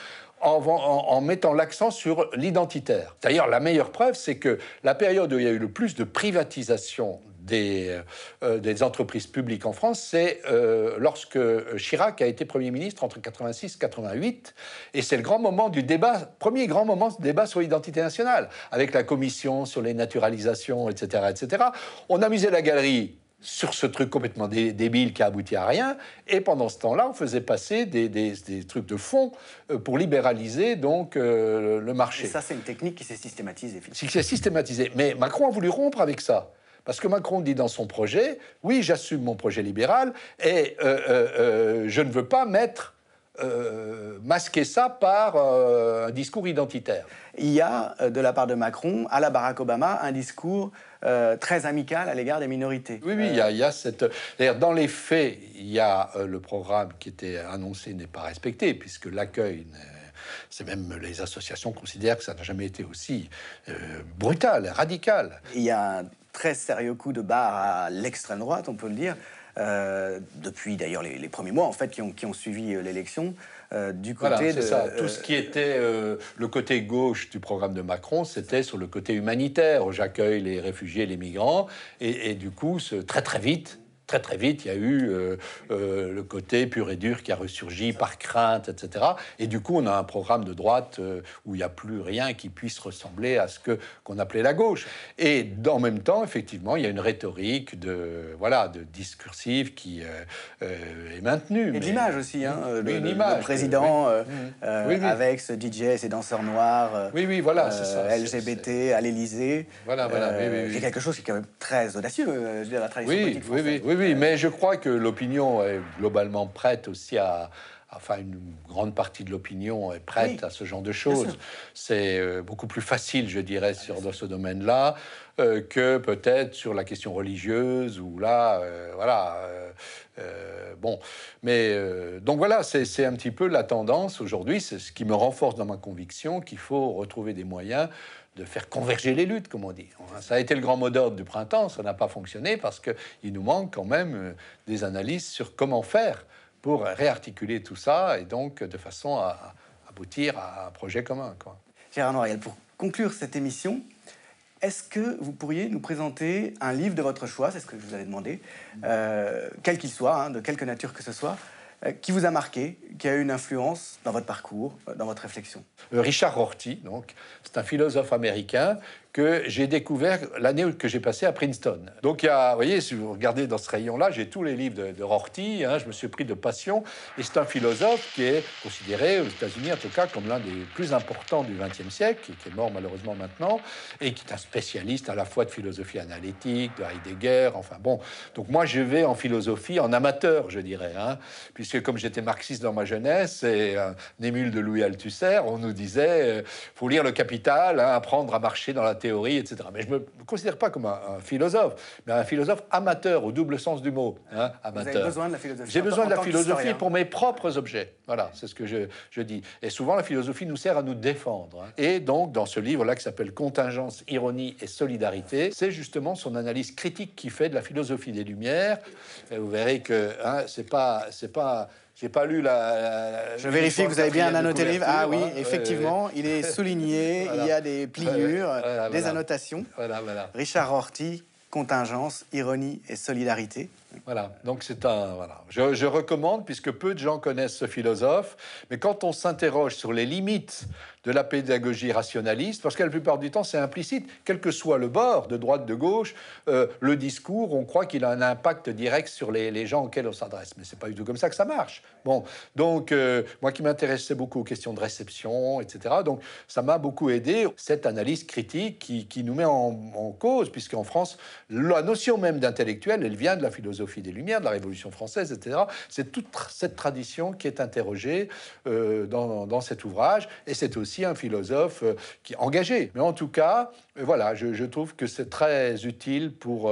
en, mettant l'accent sur l'identitaire. D'ailleurs, la meilleure preuve, c'est que la période où il y a eu le plus de privatisation des, euh, entreprises publiques en France, c'est euh, lorsque Chirac a été Premier ministre entre 86 et 88. Et c'est le grand moment du débat, premier grand moment du débat sur l'identité nationale, avec la commission sur les naturalisations, etc. etc. On a misé la galerie sur ce truc complètement débile qui a abouti à rien. Et pendant ce temps-là, on faisait passer des, des, trucs de fond euh, pour libéraliser donc le marché. Et ça, c'est une technique qui s'est systématisée. Qui s'est systématisée. Mais Macron a voulu rompre avec ça. Parce que Macron dit dans son projet, oui, j'assume mon projet libéral et euh, euh, euh, je ne veux pas mettre masquer ça par un discours identitaire. Il y a, de la part de Macron, à la Barack Obama, un discours très amical à l'égard des minorités. Oui, oui, il, y a, cette... D'ailleurs, dans les faits, il y a le programme qui était annoncé n'est pas respecté, puisque l'accueil c'est même les associations considèrent que ça n'a jamais été aussi brutal, radical. Il y a un très sérieux coup de barre à l'extrême droite, on peut le dire, euh, depuis d'ailleurs les, premiers mois en fait qui ont, qui ont suivi euh, l'élection. Euh, du côté de ça. tout ce qui était le côté gauche du programme de Macron, c'était sur le côté humanitaire. J'accueille les réfugiés, les migrants, et, et du coup, très très vite, très très vite, il y a eu euh, euh, le côté pur et dur qui a ressurgi par crainte, etc. Et du coup, on a un programme de droite euh, où il n'y a plus rien qui puisse ressembler à ce que qu'on appelait la gauche. Et en même temps, effectivement, il y a une rhétorique de voilà de discursive qui est maintenue. Et l'image aussi, hein, le, une image, président avec ce DJ, ces danseurs noirs, oui, oui, voilà, ça, LGBT à l'Élysée. Voilà, voilà, c'est quelque chose qui est quand même très audacieux, je veux dire, la tradition politique française. Oui, oui, mais je crois que l'opinion est globalement prête aussi à, enfin une grande partie de l'opinion est prête à ce genre de choses. C'est euh, beaucoup plus facile, je dirais, sur dans ce domaine-là euh, que peut-être sur la question religieuse ou là, euh, voilà. bon, mais donc voilà, c'est un petit peu la tendance aujourd'hui. C'est ce qui me renforce dans ma conviction qu'il faut retrouver des moyens de faire converger les luttes, comme on dit. Ça a été le grand mot d'ordre du printemps, ça n'a pas fonctionné parce qu'il nous manque quand même euh, des analyses sur comment faire pour réarticuler tout ça et donc de façon à aboutir à un projet commun. Quoi. Gérard Noiriel, pour conclure cette émission, est-ce que vous pourriez nous présenter un livre de votre choix, c'est ce que je vous avais demandé, euh, quel qu'il soit, hein, de quelque nature que ce soit, qui vous a marqué, qui a eu une influence dans votre parcours, dans votre réflexion? Richard Rorty, donc, c'est un philosophe américain que j'ai découvert l'année que j'ai passé à Princeton. Donc, il y a, vous voyez, si vous regardez dans ce rayon-là, j'ai tous les livres de, Rorty, hein, je me suis pris de passion, et c'est un philosophe qui est considéré aux États-Unis, en tout cas, comme l'un des plus importants du XXe siècle, qui est mort malheureusement maintenant, et qui est un spécialiste à la fois de philosophie analytique, de Heidegger, enfin bon. Donc, moi, je vais en philosophie en amateur, je dirais, hein, puisque comme j'étais marxiste dans ma jeunesse, et un émule de Louis Althusser, on nous disait, euh, faut lire le Capital, hein, apprendre à marcher dans la théorie, etc. Mais je ne me considère pas comme un, philosophe, mais un philosophe amateur au double sens du mot. Hein, amateur. Vous avez besoin de la philosophie. J'ai besoin de la philosophie pour mes propres objets. Voilà, c'est ce que je, je, dis. Et souvent, la philosophie nous sert à nous défendre. Hein. Et donc, dans ce livre-là qui s'appelle Contingence, ironie et solidarité, c'est justement son analyse critique qui fait de la philosophie des Lumières. Et vous verrez que hein, c'est pas, c'est pas j'ai pas lu la. je vérifie que vous avez bien annoté le livre. Ah oui, effectivement, il est souligné. Il y a des pliures, des annotations. Richard Horty, contingence, ironie et solidarité. Voilà, donc c'est un. Voilà. Je, recommande, puisque peu de gens connaissent ce philosophe, mais quand on s'interroge sur les limites de la pédagogie rationaliste, parce que la plupart du temps c'est implicite, quel que soit le bord, de droite, de gauche, euh, le discours, on croit qu'il a un impact direct sur les, gens auxquels on s'adresse, mais c'est pas du tout comme ça que ça marche. Bon, donc euh, moi qui m'intéressais beaucoup aux questions de réception, etc., donc ça m'a beaucoup aidé cette analyse critique qui, nous met en, en cause, puisqu'en France, la notion même d'intellectuel, elle vient de la philosophie des Lumières, de la Révolution française, etc. C'est toute cette tradition qui est interrogée euh, dans, cet ouvrage, et c'est aussi un philosophe euh, qui est engagé. Mais en tout cas, euh, voilà, je, trouve que c'est très utile pour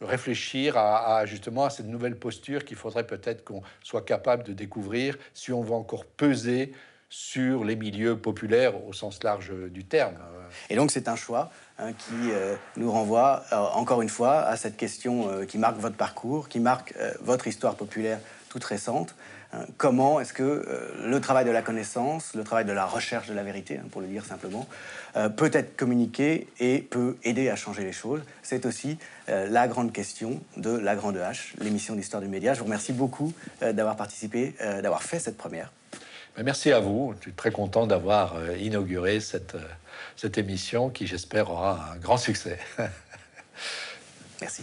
réfléchir à, justement à cette nouvelle posture qu'il faudrait peut-être qu'on soit capable de découvrir si on va encore peser sur les milieux populaires au sens large du terme. Et donc c'est un choix hein, qui euh, nous renvoie euh, encore une fois à cette question euh, qui marque votre parcours, qui marque votre histoire populaire toute récente. Hein. comment est-ce que le travail de la connaissance, le travail de la recherche de la vérité, hein, pour le dire simplement, peut être communiqué et peut aider à changer les choses? C'est aussi la grande question de La Grande H, l'émission d'histoire du média. Je vous remercie beaucoup d'avoir participé, d'avoir fait cette première. Merci à vous. Je suis très content d'avoir inauguré cette cette émission qui, j'espère, aura un grand succès. Merci.